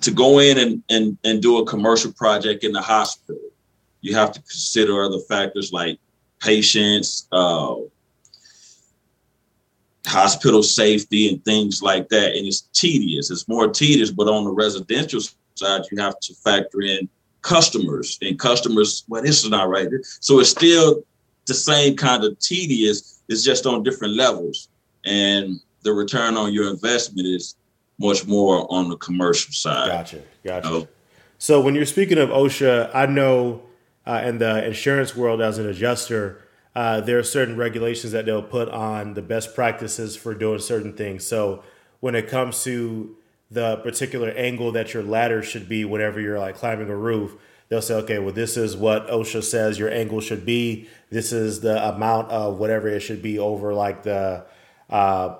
to go in and, and, and do a commercial project in the hospital, you have to consider other factors like patients, uh, hospital safety and things like that. And it's tedious. It's more tedious, but on the residential side, you have to factor in customers and customers. Well, this is not right. So it's still the same kind of tedious. It's just on different levels, and the return on your investment is much more on the commercial side.
Gotcha, gotcha.
Oh.
So when you're speaking of OSHA, I know uh, in the insurance world as an adjuster, uh, there are certain regulations that they'll put on the best practices for doing certain things. So when it comes to the particular angle that your ladder should be whenever you're like climbing a roof, they'll say, okay, well, this is what OSHA says your angle should be. This is the amount of whatever it should be over like the uh,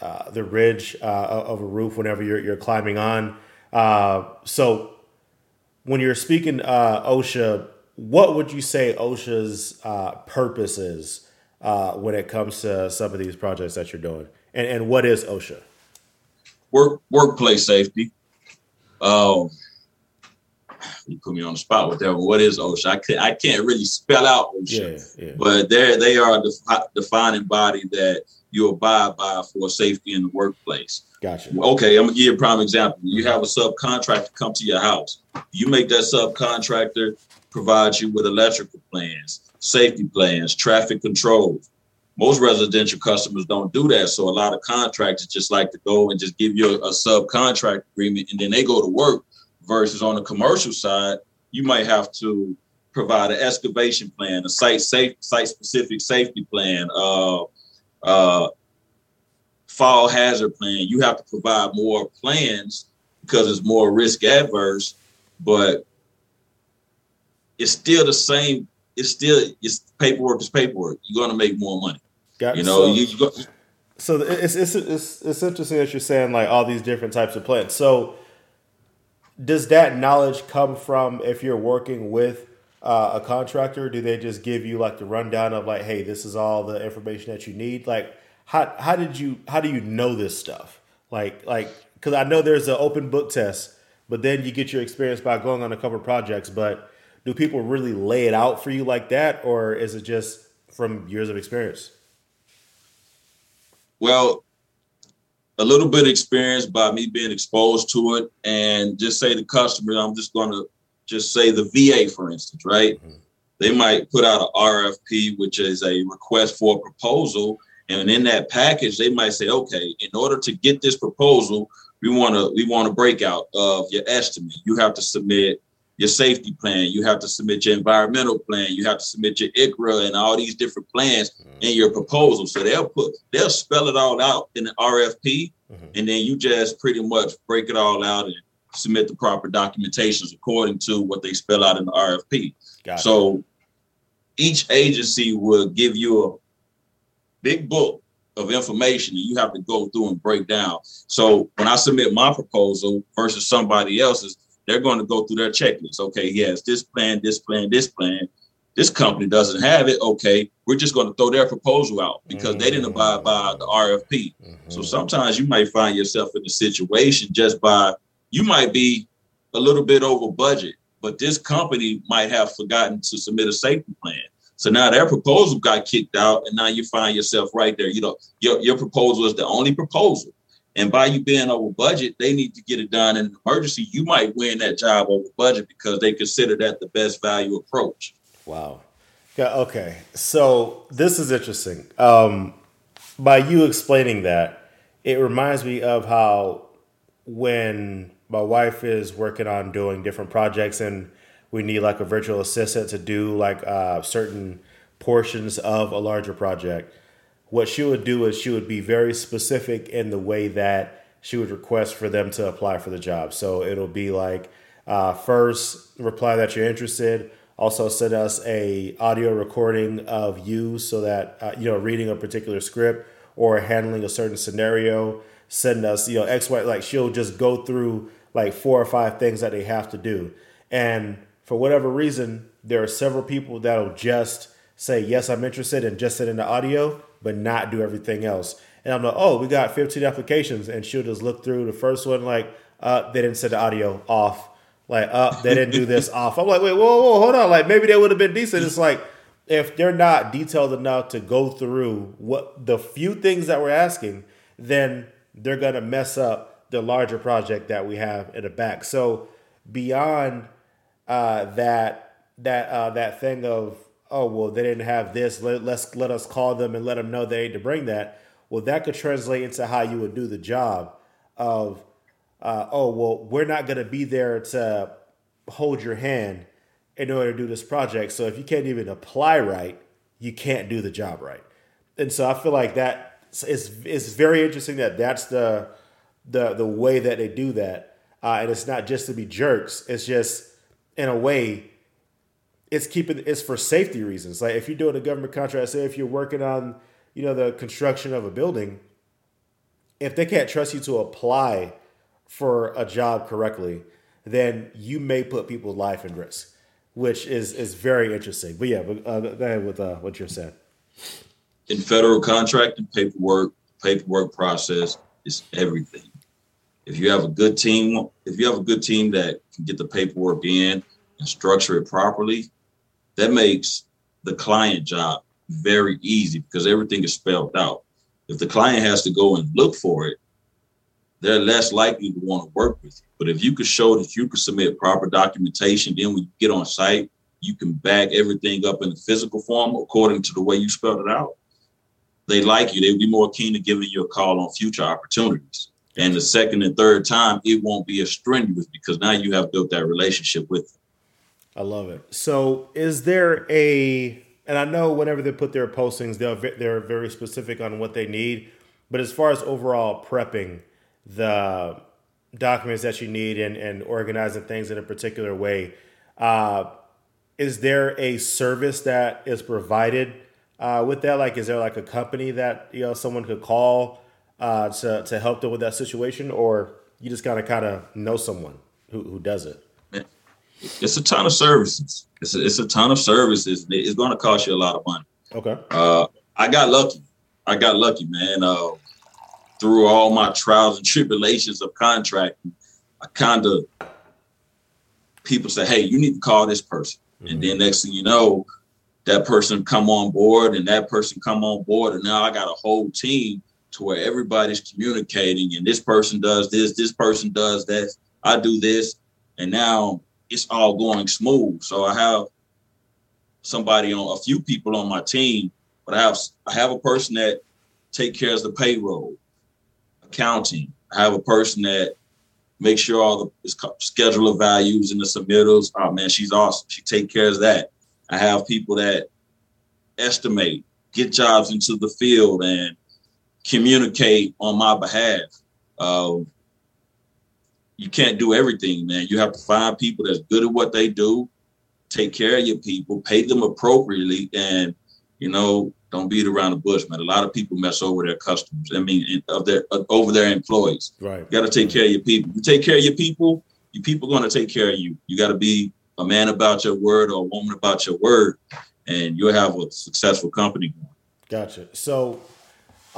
uh, the ridge uh, of a roof whenever you're, you're climbing on. Uh, so when you're speaking uh, OSHA, what would you say OSHA's uh, purpose is uh, when it comes to some of these projects that you're doing? And, and what is OSHA?
Work workplace safety. Um, you put me on the spot with that. What is OSHA? I can't, I can't really spell out OSHA,
Yeah, yeah.
but they they are a defi- defining body that you abide by for safety in the workplace.
Gotcha.
Okay, I'm gonna give you a prime example. You have a subcontractor come to your house. You make that subcontractor provide you with electrical plans, safety plans, traffic controls. Most residential customers don't do that, so a lot of contractors just like to go and just give you a, a subcontract agreement, and then they go to work. Versus on the commercial side, you might have to provide an excavation plan, a site safe, site specific safety plan, uh, uh, fall hazard plan. You have to provide more plans because it's more risk adverse, but it's still the same. It's still it's paperwork is paperwork. You're gonna make more money.
Gotcha.
You know,
so,
you, you go,
so it's, it's, it's, it's interesting that you're saying like all these different types of plans. So does that knowledge come from if you're working with uh, a contractor? Do they just give you like the rundown of like, hey, this is all the information that you need? Like, how how did you how do you know this stuff? Like like because I know there's an open book test, but then you get your experience by going on a couple projects. But do people really lay it out for you like that, or is it just from years of experience?
well, a little bit of experience by me being exposed to it, and just say the customer. I'm just gonna just say the VA, for instance, right? Mm-hmm. They might put out an RFP, which is a request for a proposal, and in that package, they might say, okay, in order to get this proposal, we want to we want a breakout of your estimate. You have to submit your safety plan. You have to submit your environmental plan. You have to submit your ICRA and all these different plans mm-hmm. in your proposal. So they'll put they'll spell it all out in the RFP, mm-hmm. and then you just pretty much break it all out and submit the proper documentations according to what they spell out in the RFP.
Gotcha.
So each agency will give you a big book of information and you have to go through and break down. So when I submit my proposal versus somebody else's, they're going to go through their checklist. Okay, he has this plan, this plan, this plan. This company doesn't have it. Okay, we're just going to throw their proposal out because they didn't abide by the RFP. So mm-hmm. sometimes you might find yourself in a situation just by you might be a little bit over budget, but this company might have forgotten to submit a safety plan. So now their proposal got kicked out, and now you find yourself right there. You know, your, your proposal is the only proposal. And by you being over budget, they need to get it done in an emergency. You might win that job over budget because they consider that the best value approach.
Wow. Yeah, okay. So this is interesting. Um, by you explaining that, it reminds me of how when my wife is working on doing different projects and we need like a virtual assistant to do like uh, certain portions of a larger project, what she would do is she would be very specific in the way that she would request for them to apply for the job. So it'll be like uh, first reply that you're interested. Also send us a audio recording of you so that uh, you know reading a particular script or handling a certain scenario. Send us you know X Y like she'll just go through like four or five things that they have to do. And for whatever reason, there are several people that'll just say yes I'm interested and just send in the audio, but not do everything else. And I'm like, oh, we got 15 applications, and she'll just look through the first one like, uh, they didn't send the audio off like, uh, they didn't do this off. I'm like, wait, whoa, whoa, hold on. Like, maybe they would have been decent. It's like, if they're not detailed enough to go through what the few things that we're asking, then they're gonna mess up the larger project that we have in the back. So beyond uh, that that uh, that thing of oh well they didn't have this let, let's let us call them and let them know they need to bring that well that could translate into how you would do the job of uh, oh, well, we're not going to be there to hold your hand in order to do this project. So if you can't even apply right, you can't do the job right. And so I feel like that is is very interesting that that's the the the way that they do that. Uh, and it's not just to be jerks. It's just in a way, it's keeping it's for safety reasons. Like if you're doing a government contract, say if you're working on you know the construction of a building, if they can't trust you to apply for a job correctly, then you may put people's life in risk, which is is very interesting. But yeah, uh, with uh, what you're saying.
In federal contracting, paperwork paperwork process is everything. If you have a good team, if you have a good team that can get the paperwork in and structure it properly, that makes the client job very easy because everything is spelled out. If the client has to go and look for it, they're less likely to want to work with you. But if you can show that you can submit proper documentation, then when you get on site, you can back everything up in the physical form according to the way you spelled it out. They like you. They'd be more keen to giving you a call on future opportunities. And the second and third time, it won't be as strenuous because now you have built that relationship with them.
I love it. So, is there a, and I know whenever they put their postings, they're, they're very specific on what they need. But as far as overall prepping, the documents that you need and, and organizing things in a particular way. Uh, is there a service that is provided uh, with that? Like, is there like a company that you know someone could call uh, to to help them with that situation, or you just kind of kind of know someone who, who does it?
It's a ton of services. It's a, it's a ton of services. It's going to cost you a lot of money.
Okay.
Uh, I got lucky. I got lucky, man. Uh, through all my trials and tribulations of contracting, I kind of people say, "Hey, you need to call this person," mm-hmm. and then next thing you know, that person come on board, and that person come on board, and now I got a whole team to where everybody's communicating, and this person does this, this person does that, I do this, and now it's all going smooth. So I have somebody on a few people on my team, but I have I have a person that take care of the payroll accounting. I have a person that makes sure all the schedule of values and the submittals. Oh man, she's awesome. She take care of that. I have people that estimate, get jobs into the field, and communicate on my behalf. Uh, you can't do everything, man. You have to find people that's good at what they do, take care of your people, pay them appropriately, and you know, don't beat around the bush, man. A lot of people mess over their customers. I mean, of their uh, over their employees.
Right.
You got to take care of your people. You take care of your people, your people going to take care of you. You got to be a man about your word or a woman about your word, and you'll have a successful company.
Gotcha. So,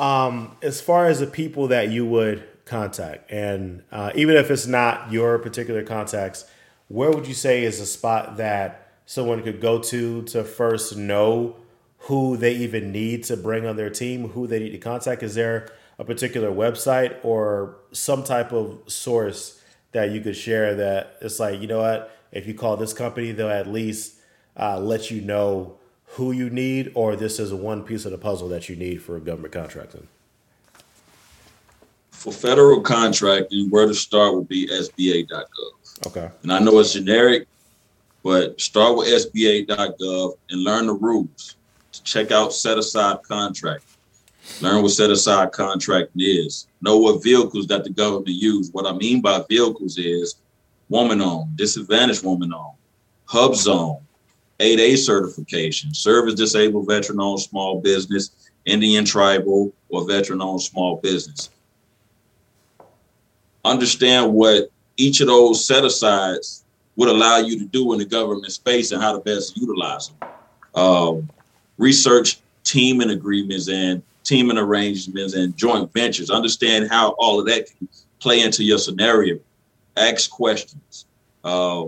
um, as far as the people that you would contact, and uh, even if it's not your particular contacts, where would you say is a spot that someone could go to to first know who they even need to bring on their team, who they need to contact? Is there a particular website or some type of source that you could share that it's like, you know what, if you call this company, they'll at least uh, let you know who you need, or this is one piece of the puzzle that you need for government contracting?
For federal contracting, where to start would be SBA.gov.
Okay.
And I know it's generic, but start with SBA.gov and learn the rules check out set aside contract. Learn what set aside contract is. Know what vehicles that the government use. What I mean by vehicles is woman owned, disadvantaged woman owned, HUBZone, 8A certification, service disabled veteran owned small business, Indian tribal or veteran owned small business. Understand what each of those set asides would allow you to do in the government space and how to best utilize them. Um, research teaming agreements and teaming arrangements and joint ventures. Understand how all of that can play into your scenario. Ask questions. Uh,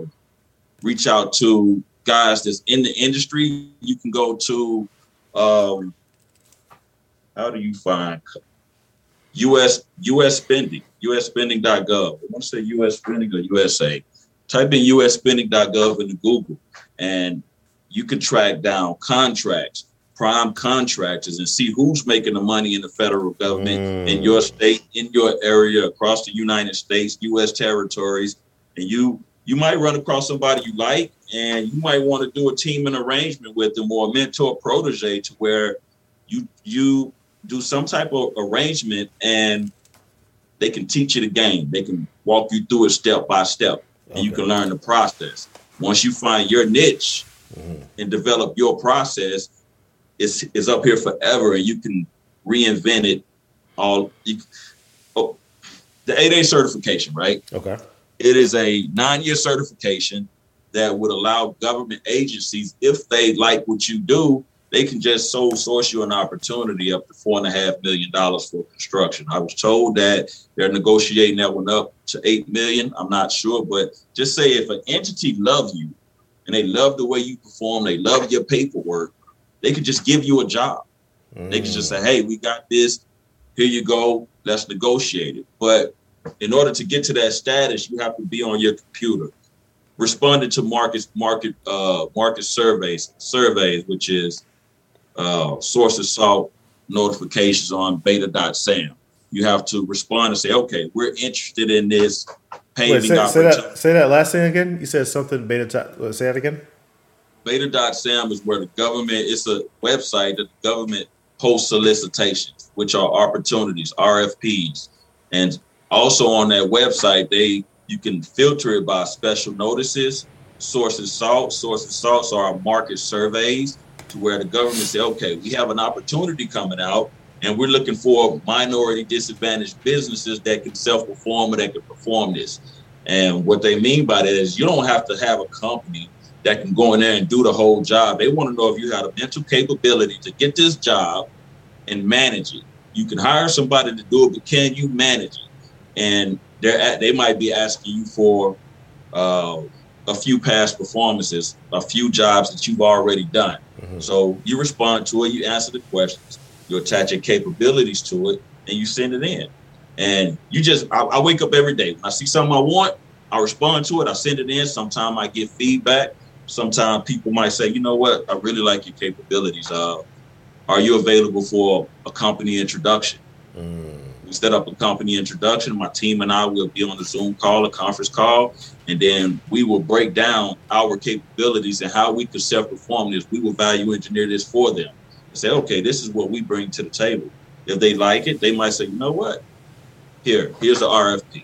reach out to guys that's in the industry. You can go to um, how do you find US US spending, usspending.gov. I want to say US spending or USA. Type in usspending.gov into Google and you can track down contracts, prime contractors, and see who's making the money in the federal government mm. in your state, in your area, across the United States, U.S. territories, and you you might run across somebody you like, and you might want to do a team and arrangement with them or a mentor protege to where you you do some type of arrangement and they can teach you the game. They can walk you through it step by step, and okay. you can learn the process. Once you find your niche, mm-hmm. and develop your process it's, is up here forever, and you can reinvent it all. You, oh, the 8A certification, right?
Okay.
It is a nine-year certification that would allow government agencies, if they like what you do, they can just sole source you an opportunity up to four and a half million dollars for construction. I was told that they're negotiating that one up to eight million. I'm not sure, but just say if an entity loves you and they love the way you perform, they love your paperwork, they could just give you a job. Mm. They could just say, hey, we got this. Here you go. Let's negotiate it. But in order to get to that status, you have to be on your computer, responding to market market uh, market surveys surveys, which is uh, sources sought notifications on beta.sam. You have to respond and say, okay, we're interested in this
Wait, say, say, that, say that last thing again. You said something beta. Say that again.
Beta.sam is where the government. It's a website that the government posts solicitations, which are opportunities, RFPs, and also on that website they you can filter it by special notices, sources sought. Sources soughts are market surveys to where the government say, okay, we have an opportunity coming out and we're looking for minority disadvantaged businesses that can self-perform or that can perform this. And what they mean by that is you don't have to have a company that can go in there and do the whole job. They want to know if you have a mental capability to get this job and manage it. You can hire somebody to do it, but can you manage it? And they're at, they might be asking you for uh, a few past performances, a few jobs that you've already done. Mm-hmm. So you respond to it, you answer the questions you attach your capabilities to it, and you send it in. And you just, I, I wake up every day. When I see something I want, I respond to it. I send it in. Sometimes I get feedback. Sometimes people might say, you know what, I really like your capabilities. Uh, are you available for a company introduction? Mm. Set up a company introduction. My team and I will be on a Zoom call, a conference call, and then we will break down our capabilities and how we could self perform this. We will value engineer this for them say, okay, this is what we bring to the table. If they like it, they might say, you know what? Here, here's the RFP.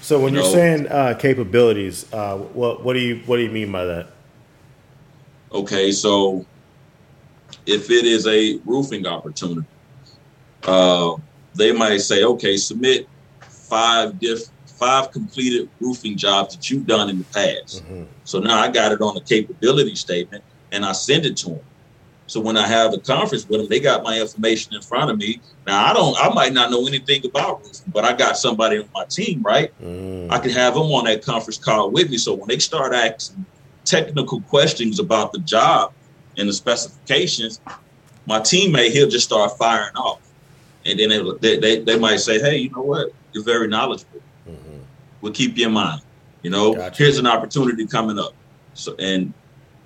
So when you are saying uh, capabilities, uh, what what do you what do you mean by that?
Okay, so if it is a roofing opportunity, uh, they might say, okay, submit five diff five completed roofing jobs that you've done in the past. Mm-hmm. So now I got it on a capability statement and I send it to them. So when I have a conference with them, they got my information in front of me. Now I don't, I might not know anything about roofing, but I got somebody on my team, right? Mm. I can have them on that conference call with me. So when they start asking technical questions about the job and the specifications, my teammate he'll just start firing off, and then they they, they might say, "Hey, you know what? You're very knowledgeable. Mm-hmm. We'll keep you in mind. You know, gotcha. here's an opportunity coming up." So and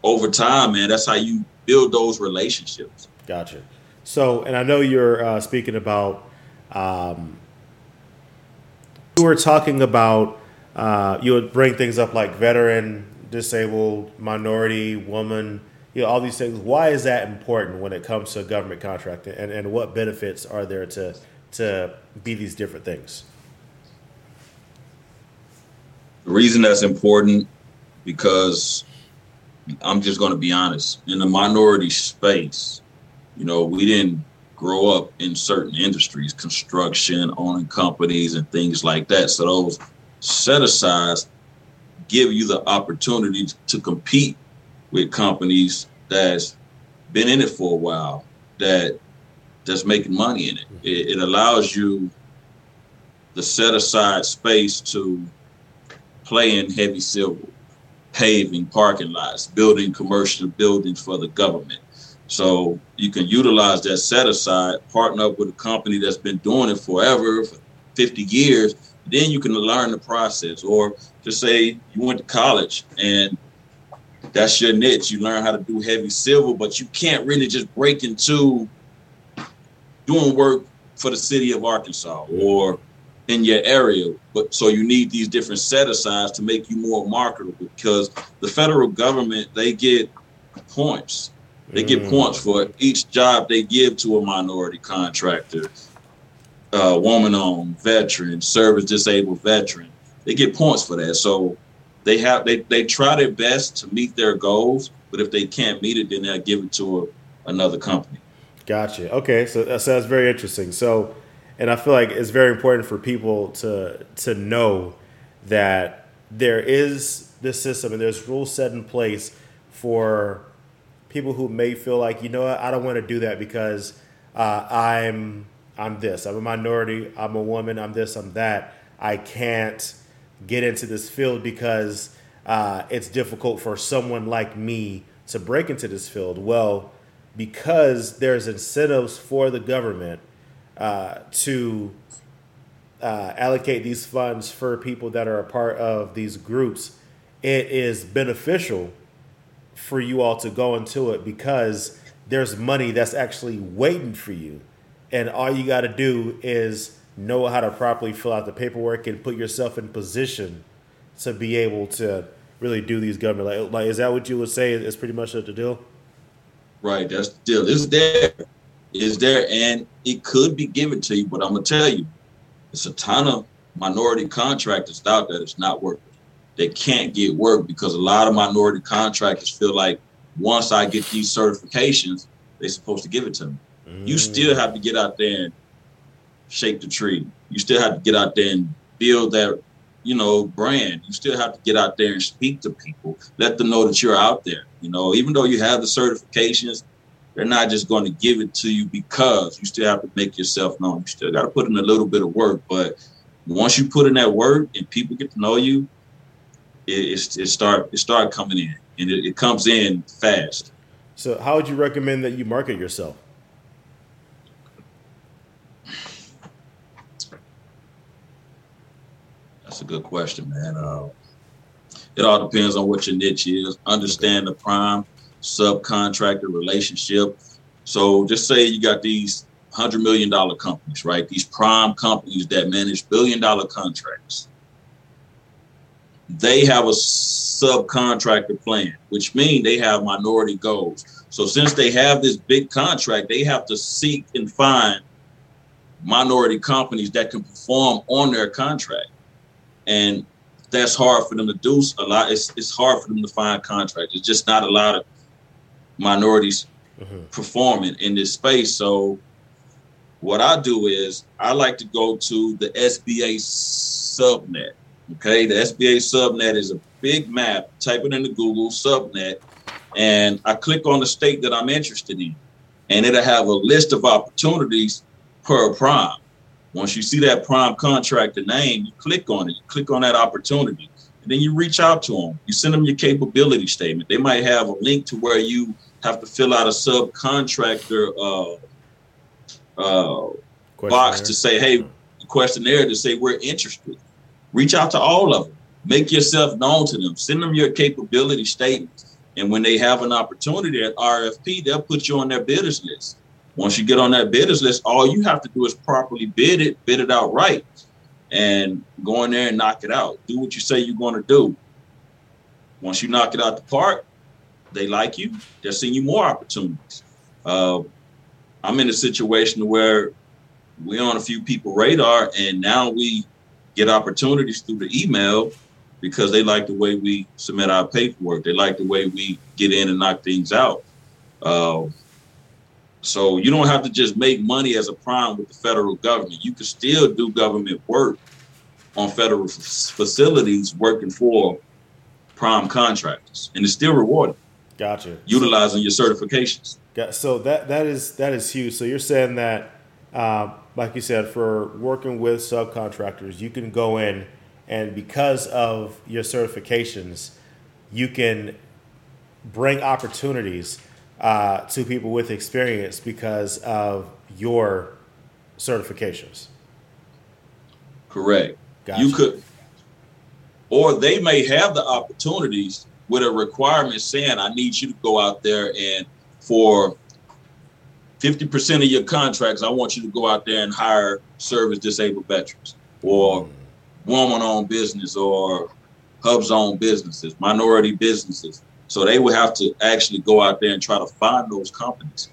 over time, man, that's how you build those relationships.
Gotcha. So, and I know you're uh, speaking about, um, you were talking about, uh, you would bring things up like veteran, disabled, minority, woman, you know all these things. Why is that important when it comes to government contracting, and, and what benefits are there to to be these different things?
The reason that's important because I'm just going to be honest. In the minority space, you know, we didn't grow up in certain industries, construction, owning companies, and things like that. So those set asides give you the opportunity to compete with companies that's been in it for a while, that that's making money in it. It, it allows you the set aside space to play in heavy civil, paving parking lots, building commercial buildings for the government. So you can utilize that set aside, partner up with a company that's been doing it forever, for 50 years. Then you can learn the process. Or just say you went to college and that's your niche. You learn how to do heavy civil, but you can't really just break into doing work for the city of Arkansas or in your area. But so you need these different set asides to make you more marketable because the federal government they get points. They get mm. points for each job they give to a minority contractor, uh, woman-owned, veteran, service disabled veteran. They get points for that. So they have they they try their best to meet their goals, but if they can't meet it, then they'll give it to a, another company.
Gotcha. Okay, so, so that's very interesting. So and I feel like it's very important for people to to know that there is this system and there's rules set in place for people who may feel like you know what I don't want to do that because uh, I'm I'm this I'm a minority I'm a woman I'm this I'm that I can't get into this field because uh, it's difficult for someone like me to break into this field. Well, because there's incentives for the government uh, to uh, allocate these funds for people that are a part of these groups, it is beneficial for you all to go into it because there's money that's actually waiting for you. And all you got to do is know how to properly fill out the paperwork and put yourself in position to be able to really do these government. Like, like is that what you would say is pretty much the deal?
Right, that's the deal. It's there is there and it could be given to you, but I'm gonna tell you, it's a ton of minority contractors out there that's not working. They can't get work because a lot of minority contractors feel like once I get these certifications, they're supposed to give it to me. Mm. You still have to get out there and shake the tree. You still have to get out there and build that, you know, brand. You still have to get out there and speak to people, let them know that you're out there. You know, even though you have the certifications, they're not just going to give it to you because you still have to make yourself known. You still got to put in a little bit of work. But once you put in that work and people get to know you, it, it start it start coming in and it, it comes in fast.
So, how would you recommend that you market yourself?
That's a good question, man. Uh, it all depends on what your niche is. Understand the prime subcontractor relationship. So just say you got these hundred million dollar companies, right? These prime companies that manage billion dollar contracts. They have a subcontractor plan, which means they have minority goals. So since they have this big contract, they have to seek and find minority companies that can perform on their contract. And that's hard for them to do a lot. It's, it's hard for them to find contractors. It's just not a lot of minorities mm-hmm. performing in this space. So what I do is I like to go to the SBA subnet. Okay, the SBA subnet is a big map. Type it into Google subnet, and I click on the state that I'm interested in, and it'll have a list of opportunities per prime. Once you see that prime contractor name, you click on it. You click on that opportunity, and then you reach out to them. You send them your capability statement. They might have a link to where you have to fill out a subcontractor uh, uh, box to say, hey, questionnaire to say we're interested. Reach out to all of them. Make yourself known to them. Send them your capability statements. And when they have an opportunity at RFP, they'll put you on their bidders list. Once you get on that bidders list, all you have to do is properly bid it, bid it out right, and go in there and knock it out. Do what you say you're going to do. Once you knock it out the park, they like you, they're seeing you more opportunities. Uh, I'm in a situation where we're on a few people radar, and now we get opportunities through the email because they like the way we submit our paperwork. They like the way we get in and knock things out. Uh, so you don't have to just make money as a prime with the federal government. You can still do government work on federal f- facilities working for prime contractors, and it's still rewarding.
Gotcha.
Utilizing your certifications.
Got, so that that is that is huge. So you're saying that, uh, like you said, for working with subcontractors, you can go in and because of your certifications, you can bring opportunities uh, to people with experience because of your certifications.
Correct.
Gotcha.
You could, or they may have the opportunities with a requirement saying, I need you to go out there and for 50% of your contracts, I want you to go out there and hire service disabled veterans or woman owned business or HUBZone businesses, minority businesses. So they would have to actually go out there and try to find those companies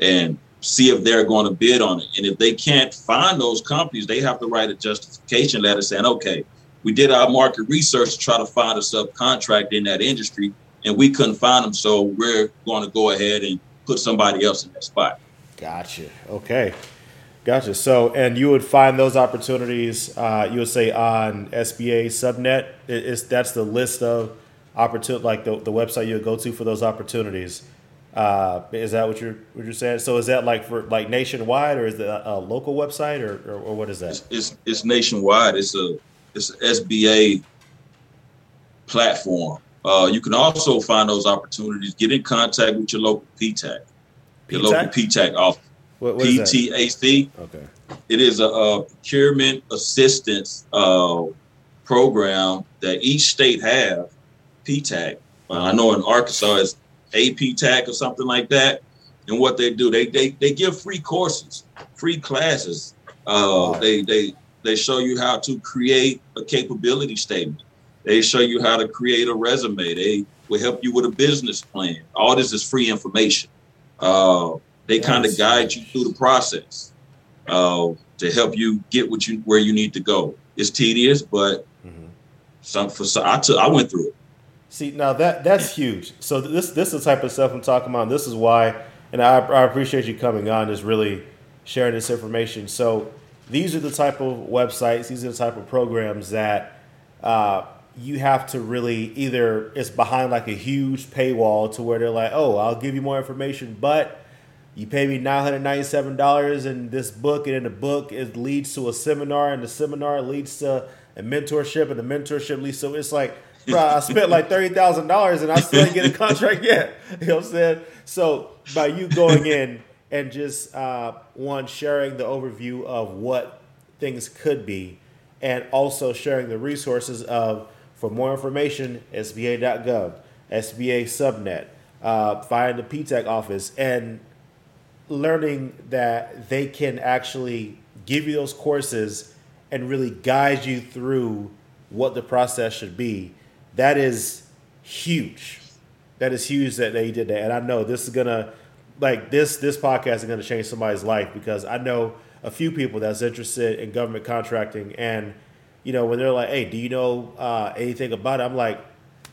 and see if they're going to bid on it. And if they can't find those companies, they have to write a justification letter saying, okay, we did our market research to try to find a subcontract in that industry and we couldn't find them. So we're going to go ahead and put somebody else in that spot.
Gotcha. Okay. Gotcha. So, and you would find those opportunities, uh, you would say on SBA Subnet. It- It's, that's the list of opportunity, like the, the website you would go to for those opportunities. Uh, is that what you're what you're saying? So, is that like for like nationwide, or is it a, a local website, or, or, or what is that?
It's, it's it's nationwide. It's a it's an SBA platform. Uh, you can also find those opportunities. Get in contact with your local PTAC, your local PTAC office.
What, what is that?
PTAC.
Okay.
It is a, a procurement assistance uh, program that each state have. PTAC. Uh, I know in Arkansas it's APTAC or something like that. And what they do, they they, they give free courses, free classes. Uh, They they they show you how to create a capability statement. They show you how to create a resume. They will help you with a business plan. All this is free information. Uh, they kind of guide you through the process uh, to help you get what you where you need to go. It's tedious, but
Mhm.
some for some, I took I went through it.
See, now that that's huge. So this this is the type of stuff I'm talking about. This is why, and I, I appreciate you coming on, just really sharing this information. So these are the type of websites, these are the type of programs that uh, you have to really either it's behind like a huge paywall to where they're like, oh, I'll give you more information, but you pay me nine hundred ninety-seven dollars in this book, and in the book it leads to a seminar, and the seminar leads to a mentorship, and the mentorship leads to it's like, bro, I spent like thirty thousand dollars, and I still didn't get a contract yet. You know what I'm saying? So by you going in and just uh, one sharing the overview of what things could be, and also sharing the resources of for more information, SBA.gov, SBA Subnet, uh, find the PTAC office, and learning that they can actually give you those courses and really guide you through what the process should be. That is huge. That is huge that they did that. And I know this is gonna like this this podcast is gonna change somebody's life because I know a few people that's interested in government contracting and you know when they're like, hey, do you know uh, anything about it? I'm like,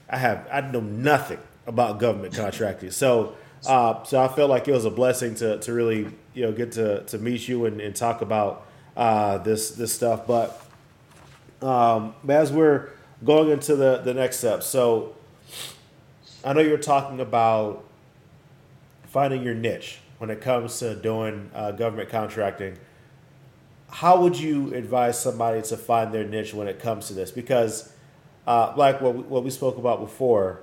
I have I know nothing about government contracting. So uh, so I felt like it was a blessing to, to really you know get to, to meet you and, and talk about uh, this this stuff. But um, as we're going into the, the next step, so I know you're talking about finding your niche when it comes to doing uh, government contracting. How would you advise somebody to find their niche when it comes to this? Because, uh, like what we, what we spoke about before,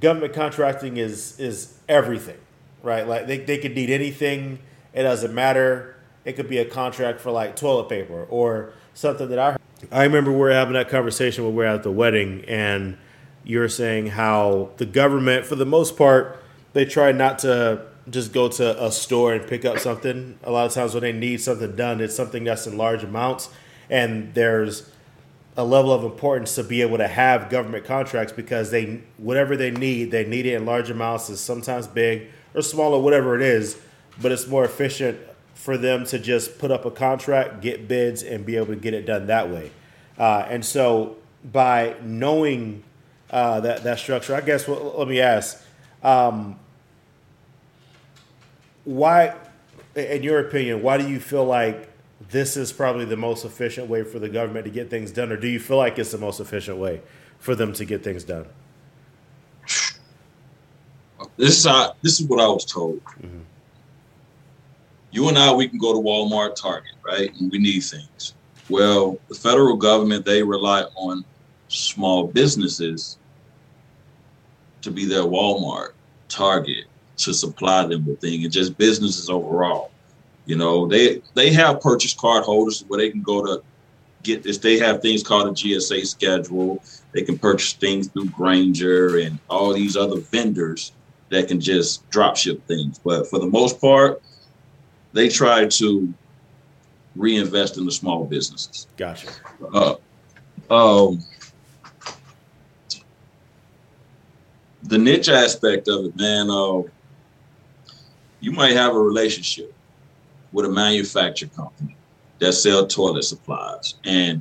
government contracting is is everything, right? Like they, they could need anything. It doesn't matter. It could be a contract for like toilet paper or something that I heard. I remember we're having that conversation when we're at the wedding, and you're saying how the government, for the most part, they try not to just go to a store and pick up something. A lot of times when they need something done, it's something that's in large amounts, and there's a level of importance to be able to have government contracts because they whatever they need, they need it in large amounts. Is sometimes big or small or whatever it is, but it's more efficient for them to just put up a contract, get bids, and be able to get it done that way. Uh, and so by knowing uh, that that structure, I guess. Well, let me ask, um, why, in your opinion, why do you feel like this is probably the most efficient way for the government to get things done, or do you feel like it's the most efficient way for them to get things done?
This is how, this is what I was told. Mm-hmm. You and I, we can go to Walmart, Target, right, and we need things. Well, the federal government they rely on small businesses to be their Walmart, Target, to supply them with things, and just businesses overall. You know, they they have purchase card holders where they can go to get this. They have things called a GSA schedule. They can purchase things through Grainger and all these other vendors that can just drop ship things. But for the most part, they try to reinvest in the small businesses.
Gotcha.
Uh, um, the niche aspect of it, man. Uh, you might have a relationship with a manufacturer company that sell toilet supplies, and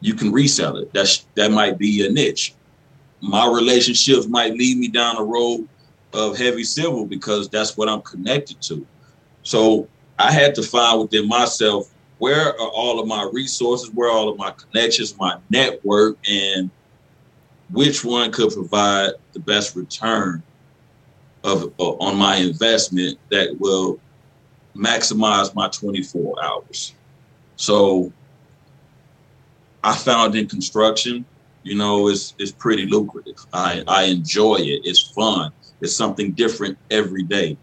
you can resell it. That's that might be a niche. My relationships might lead me down a road of heavy civil because that's what I'm connected to. So I had to find within myself where are all of my resources, where all of my connections, my network, and which one could provide the best return of uh, on my investment that will maximize my 24 hours. So I found in construction, you know, it's it's pretty lucrative. I, I enjoy it. It's fun. It's something different every day.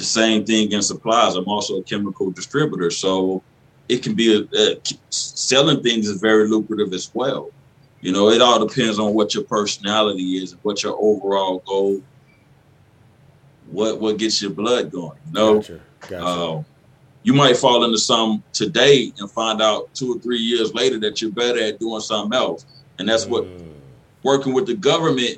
The same thing in supplies. I'm also a chemical distributor, so it can be a, a, selling things is very lucrative as well. You know, it all depends on what your personality is, and what your overall goal, what what gets your blood going. You know, gotcha. Gotcha. Uh, you might fall into some today and find out two or three years later that you're better at doing something else, and that's what mm. working with the government.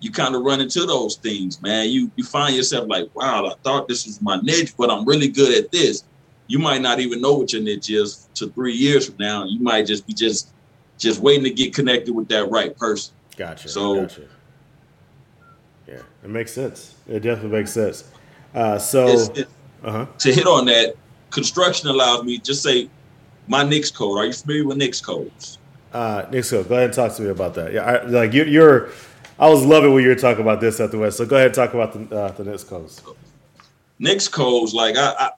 You kind of run into those things, man. You you find yourself like, wow, I thought this was my niche, but I'm really good at this. You might not even know what your niche is to three years from now. You might just be just just waiting to get connected with that right person.
Gotcha. So, gotcha. yeah, it makes sense. It definitely makes sense. Uh, so, it,
uh-huh. to hit on that, construction allows me just say my NAICS code. Are you familiar with NAICS codes?
Uh, code. Go ahead and talk to me about that. Yeah, I, like you, you're. I was loving when you were talking about this at the West. So go ahead and talk about the uh, the NAICS codes.
NAICS codes, like I, I,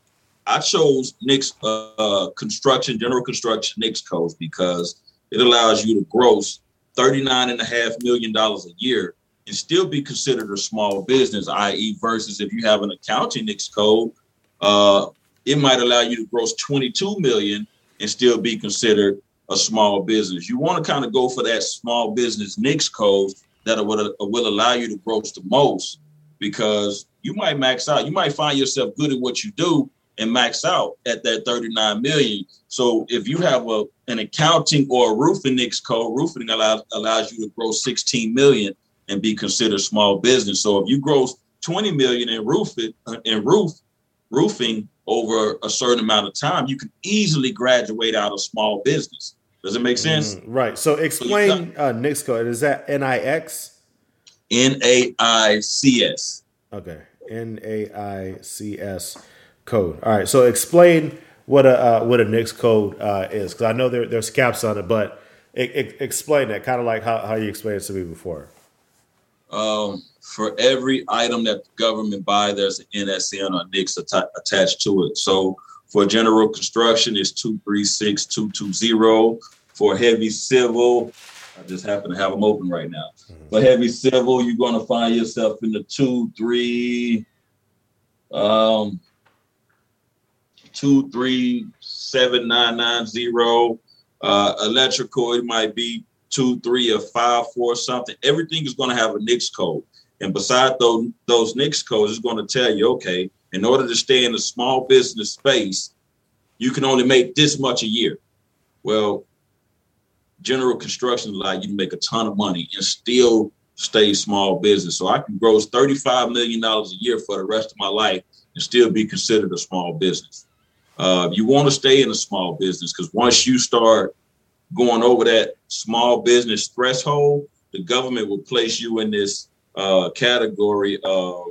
I chose NAICS uh, construction, general construction NAICS codes because it allows you to gross $39.5 million a year and still be considered a small business, i.e., versus if you have an accounting NAICS code, uh, it might allow you to gross 22 million and still be considered a small business. You want to kind of go for that small business NAICS code that will, will allow you to gross the most because you might max out. You might find yourself good at what you do, and max out at that 39 million. So if you have a an accounting or a roofing code, roofing allows allows you to grow 16 million and be considered small business. So if you grow 20 million in roofing uh, in roof roofing over a certain amount of time, you can easily graduate out of small business. Does it make sense? Mm,
right. So explain uh, NAICS code. Is that N I X?
N A I C S.
Okay. N A I C S code. All right, so explain what a uh, what a NAICS code uh, is, because I know there, there's caps on it, but it, it, explain that, kind of like how, how you explained it to me before.
Um, for every item that the government buy, there's an NSN or NAICS att- attached to it. So for general construction, it's two three six two two zero. For heavy civil, I just happen to have them open right now. Mm-hmm. For heavy civil, you're going to find yourself in the two three. Um, two three seven nine nine zero. Uh, electrical, it might be two three or five four something. Everything is going to have a NAICS code, and beside those those NAICS codes, it's going to tell you, okay, in order to stay in a small business space, you can only make this much a year. Well, general construction allow you make a ton of money and still stay small business. So I can grow $35 million a year for the rest of my life and still be considered a small business. Uh, you want to stay in a small business because once you start going over that small business threshold, the government will place you in this uh, category of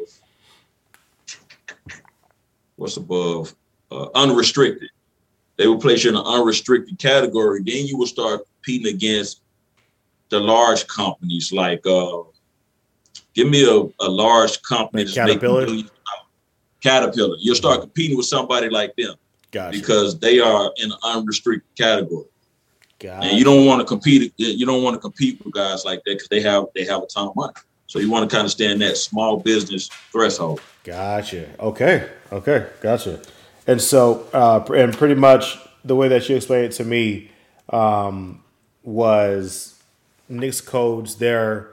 what's above uh, unrestricted. They will place you in an unrestricted category. Then you will start competing against the large companies like uh, give me a, a large company
like Caterpillar.
Caterpillar. You'll start competing with somebody like them.
Gotcha.
Because they are in an unrestricted category.
Gotcha.
And you don't want to compete. You don't want to compete with guys like that because they have they have a ton of money. So you want to kind of stay in that small business threshold.
Gotcha. Okay. Okay. Gotcha. And so, uh, and pretty much the way that you explained it to me um, was NAICS codes. They're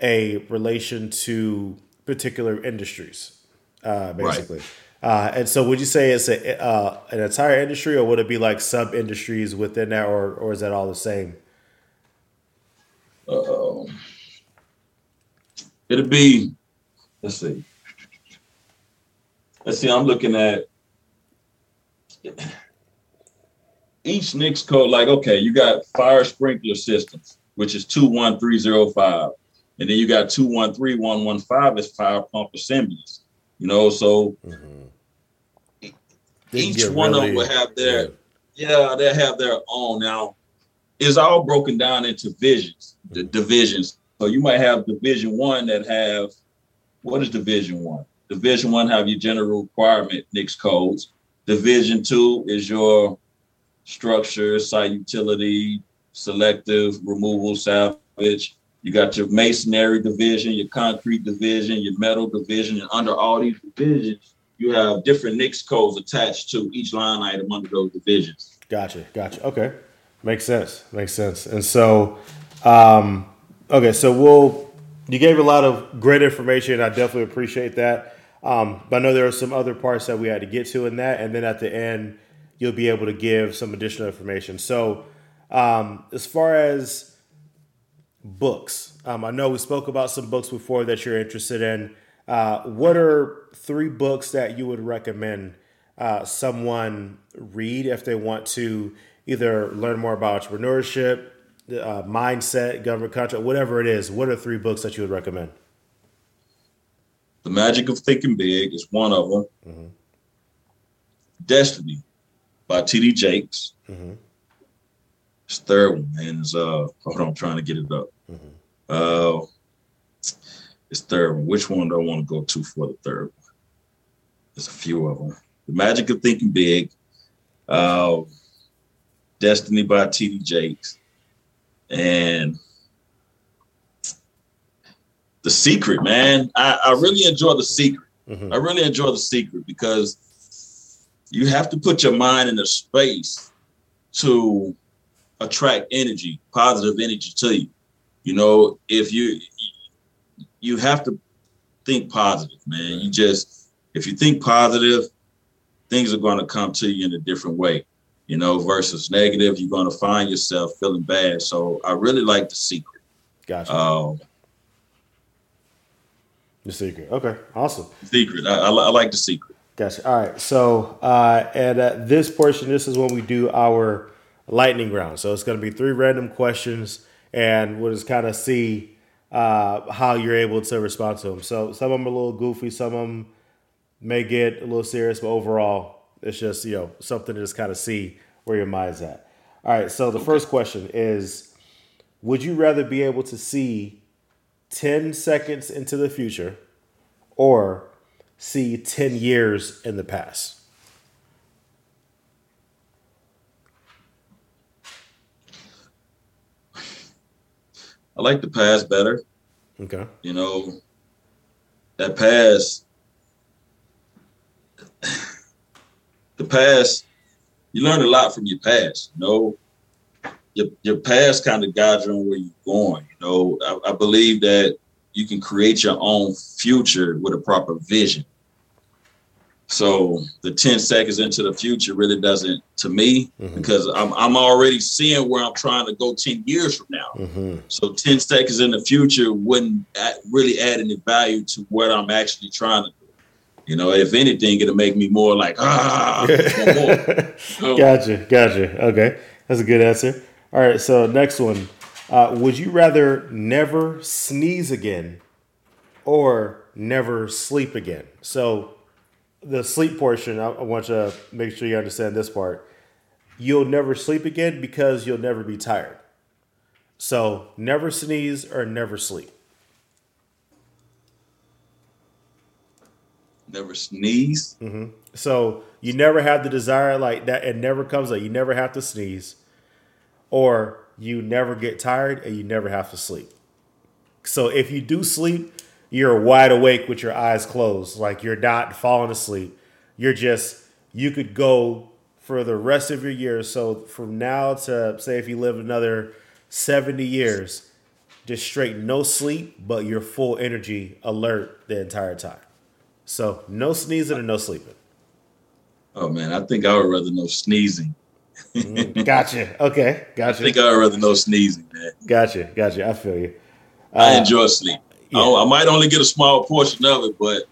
a relation to particular industries, uh, basically. Right. Uh, and so, would you say it's a, uh, an entire industry, or would it be like sub industries within that, or or is that all the same?
Um, it'd be. Let's see. Let's see. I'm looking at each NAICS code. Like, okay, you got fire sprinkler systems, which is two one three zero five, and then you got two one three one one five is fire pump assemblies. You know, so. Mm-hmm each one really, of them will have their yeah. yeah, they have their own now. It's all broken down into divisions, the mm-hmm. divisions. So you might have division one that have what is division one? Division one have your general requirement NAICS codes. Division two is your structure, site utility, selective, removal, salvage. You got your masonry division, your concrete division, your metal division, and under all these divisions, you have different NAICS codes attached to each line item under those divisions.
Gotcha, gotcha. Okay, makes sense. Makes sense. And so, um, okay, so we'll. You gave a lot of great information. I definitely appreciate that. Um, but I know there are some other parts that we had to get to in that, and then at the end, you'll be able to give some additional information. So, um, as far as books, um, I know we spoke about some books before that you're interested in. Uh, what are three books that you would recommend uh, someone read if they want to either learn more about entrepreneurship, uh, mindset, government contract, whatever it is? What are three books that you would recommend?
The Magic of Thinking Big is one of them. Mm-hmm. Destiny by T.D. Jakes. Mm-hmm. This third one, and is uh, hold on, I'm trying to get it up. Mm-hmm. Uh, it's third one. Which one do I want to go to for the third one? There's a few of them. The Magic of Thinking Big, uh, Destiny by T.D. Jakes, and The Secret, man. I, I really enjoy The Secret. Mm-hmm. I really enjoy The Secret because you have to put your mind in a space to attract energy, positive energy to you. You know, if you you have to think positive, man. You just if you think positive, things are going to come to you in a different way, you know, versus negative, you're going to find yourself feeling bad. So I really like the secret.
Gotcha. Um, the secret. Okay, awesome.
Secret. I, I, I, like the secret.
Gotcha. All right. So, uh, and at this portion, this is when we do our lightning round. So it's going to be three random questions, and we'll just kind of see uh, how you're able to respond to them. So some of them are a little goofy, some of them may get a little serious, but overall, it's just you know something to just kind of see where your mind's at. All right. So the first question is: Would you rather be able to see ten seconds into the future, or see ten years in the past?
I like the past better.
Okay.
You know, that past, the past, you learn a lot from your past. You know, your your past kind of guides you on where you're going. You know, I, I believe that you can create your own future with a proper vision. So the 10 seconds into the future really doesn't to me mm-hmm. because I'm I'm already seeing where I'm trying to go 10 years from now. Mm-hmm. So 10 seconds in the future wouldn't really add any value to what I'm actually trying to do. You know, if anything, it'll make me more like ah.
more. gotcha, gotcha. Okay, that's a good answer. All right, so next one. Uh, would you rather never sneeze again or never sleep again? So the sleep portion, I, I want you to make sure you understand this part. You'll never sleep again because you'll never be tired. So never sneeze or never sleep.
Never sneeze.
Mm-hmm. So you never have the desire like that. It never comes up. You never have to sneeze, or you never get tired and you never have to sleep. So if you do sleep, you're wide awake with your eyes closed, like you're not falling asleep. You're just you could go for the rest of your years. So from now to say if you live another 70 years, just straight no sleep, but you're full energy, alert the entire time. So no sneezing and no sleeping.
Oh man, I think I would rather no sneezing.
Mm, gotcha. Okay, gotcha.
I think I would rather no sneezing, man.
Gotcha, gotcha. I feel you.
Uh, I enjoy sleep. Yeah. I, I, might only get a small portion of it, but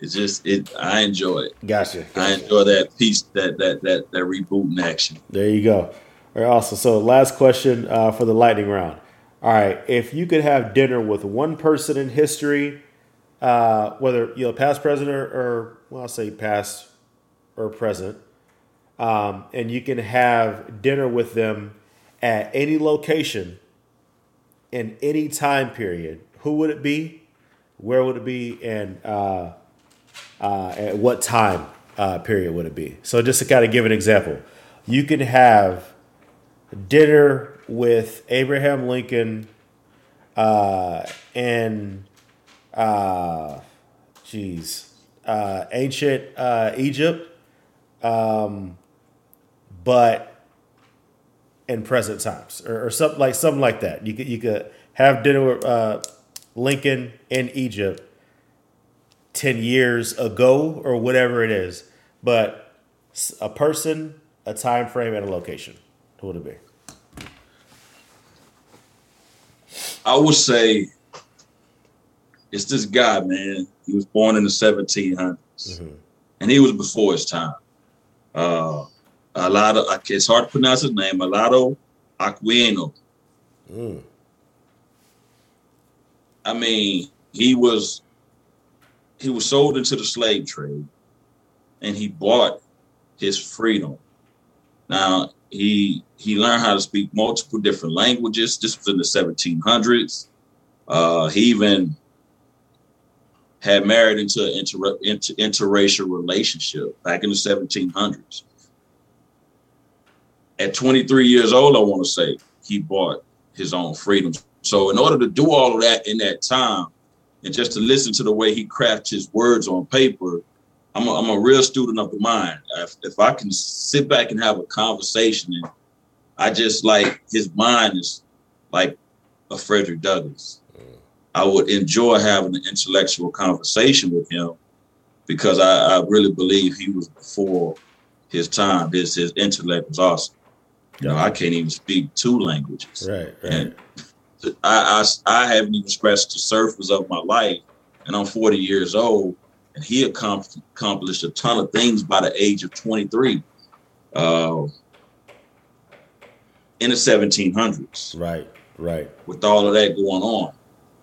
it's just it. I enjoy it.
Gotcha. gotcha.
I enjoy that piece, that that that that rebooting action.
There you go. All right, awesome. So last question uh, for the lightning round. All right, if you could have dinner with one person in history, uh, whether you know past president or, or well, I'll say past or present, um, and you can have dinner with them at any location in any time period. Who would it be, where would it be, and uh, uh, at what time uh, period would it be? So just to kind of give an example, you can have dinner with Abraham Lincoln uh, in, uh, uh, ancient uh, Egypt, um, but in present times or, or something like something like that. You could you could have dinner with uh, Lincoln in Egypt 10 years ago or whatever it is, but a person, a time frame, and a location. Who would it be?
I would say it's this guy, man. He was born in the 1700s, mm-hmm. and he was before his time. Uh, a lot of it's hard to pronounce his name. Olaudah Equiano. Mm. I mean, he was he was sold into the slave trade and he bought his freedom. Now he he learned how to speak multiple different languages. This was in the 1700s. Uh, he even had married into an inter, inter, interracial relationship back in the 1700s. At 23 years old, I want to say he bought his own freedom. So in order to do all of that in that time, and just to listen to the way he crafts his words on paper, I'm a, I'm a real student of the mind. If, if I can sit back and have a conversation, and I just like his mind is like a Frederick Douglass. Mm. I would enjoy having an intellectual conversation with him because I, I really believe he was before his time. His his intellect was awesome. You know, I can't even speak two languages.
Right, right. And
I, I, I haven't even scratched the surface of my life, and I'm 40 years old, and he accomplished a ton of things by the age of 23. Uh, in the 1700s.
Right, right.
With all of that going on.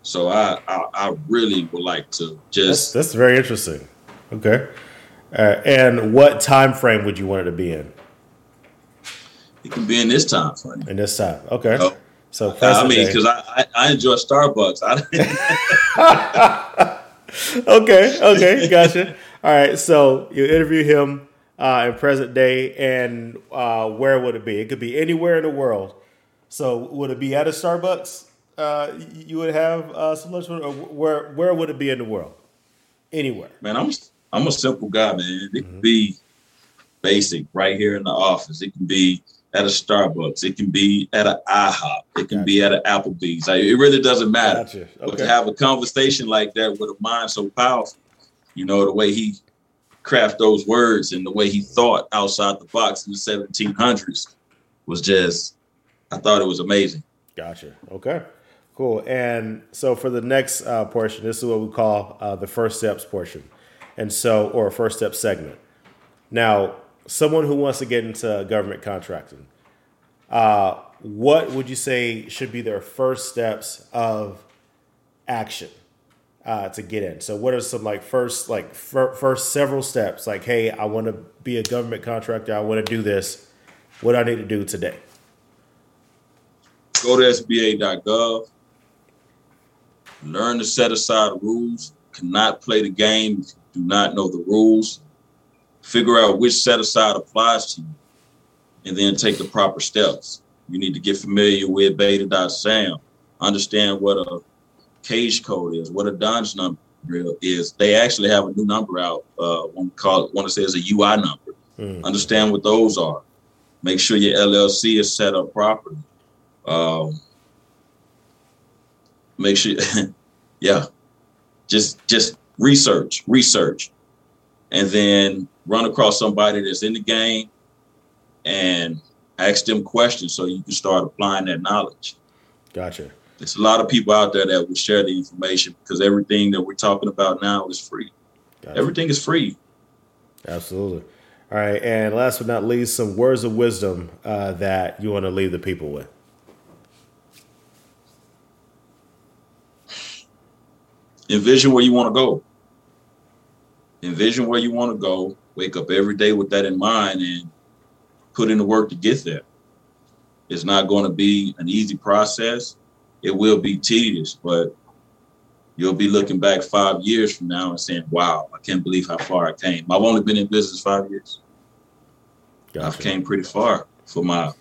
So I, I, I really would like to just.
That's, that's very interesting. Okay. Uh, and what time frame would you want it to be in?
It can be in this time frame.
In this time. Okay. Oh. So
I mean, because I, I, I, enjoy Starbucks.
okay, okay, gotcha. All right, so you interview him uh, in present day, and uh, where would it be? It could be anywhere in the world. So would it be at a Starbucks? Uh, you would have uh, some lunch, or where where would it be in the world? Anywhere.
Man, I'm I'm a simple guy, man. It mm-hmm. can be basic right here in the office. It can be at a Starbucks. It can be at an IHOP. It can gotcha. be at an Applebee's. Like, it really doesn't matter. Gotcha. Okay. But to have a conversation like that with a mind so powerful, you know, the way he craft those words and the way he thought outside the box in the 1700s was just, I thought it was amazing.
Gotcha. Okay. Cool. And so for the next uh, portion, this is what we call uh, the first steps portion, and so or first step segment. Now, someone who wants to get into government contracting, uh, what would you say should be their first steps of action uh, to get in? So, what are some like first like fir- first several steps? Like, hey, I want to be a government contractor. I want to do this. What do I need to do today?
Go to SBA.gov. Learn to set aside rules. Cannot play the game do not know the rules. Figure out which set aside applies to you, and then take the proper steps. You need to get familiar with beta.sam, understand what a cage code is, what a Dodge number is. They actually have a new number out. Uh, one call one that says a UI number. Mm. Understand what those are. Make sure your LLC is set up properly. Um, make sure, yeah, just just research, research, and then run across somebody that's in the game and ask them questions so you can start applying that knowledge.
Gotcha.
There's a lot of people out there that will share the information because everything that we're talking about now is free. Gotcha. Everything is free.
Absolutely. All right. And last but not least, some words of wisdom uh, that you want to leave the people with.
envision where you want to go. Envision where you want to go. Wake up every day with that in mind and put in the work to get there. It's not going to be an easy process. It will be tedious, but you'll be looking back five years from now and saying, wow, I can't believe how far I came. I've only been in business five years. Gotcha. I've came pretty far for my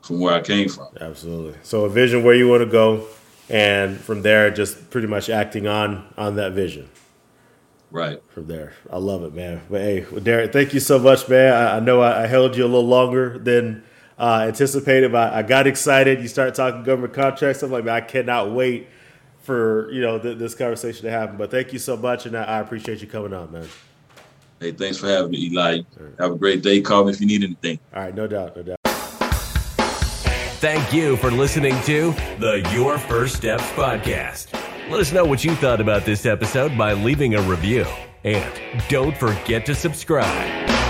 from where I came from.
Absolutely. So a vision where you want to go, and from there just pretty much acting on on that vision
right.
from there. I love it man. But hey well, Derrick thank you so much man. I, I know I, I, held you a little longer than uh, anticipated but I, got excited. You start talking government contracts. I'm like man, i cannot wait for you know th- this conversation to happen. But thank you so much and i, I appreciate you coming on man.
Hey thanks for having me eli. Right. have a great day. Call me if you need anything.
All right no doubt no doubt.
Thank you for listening to the Your First Steps podcast. Let us know what you thought about this episode by leaving a review. And don't forget to subscribe.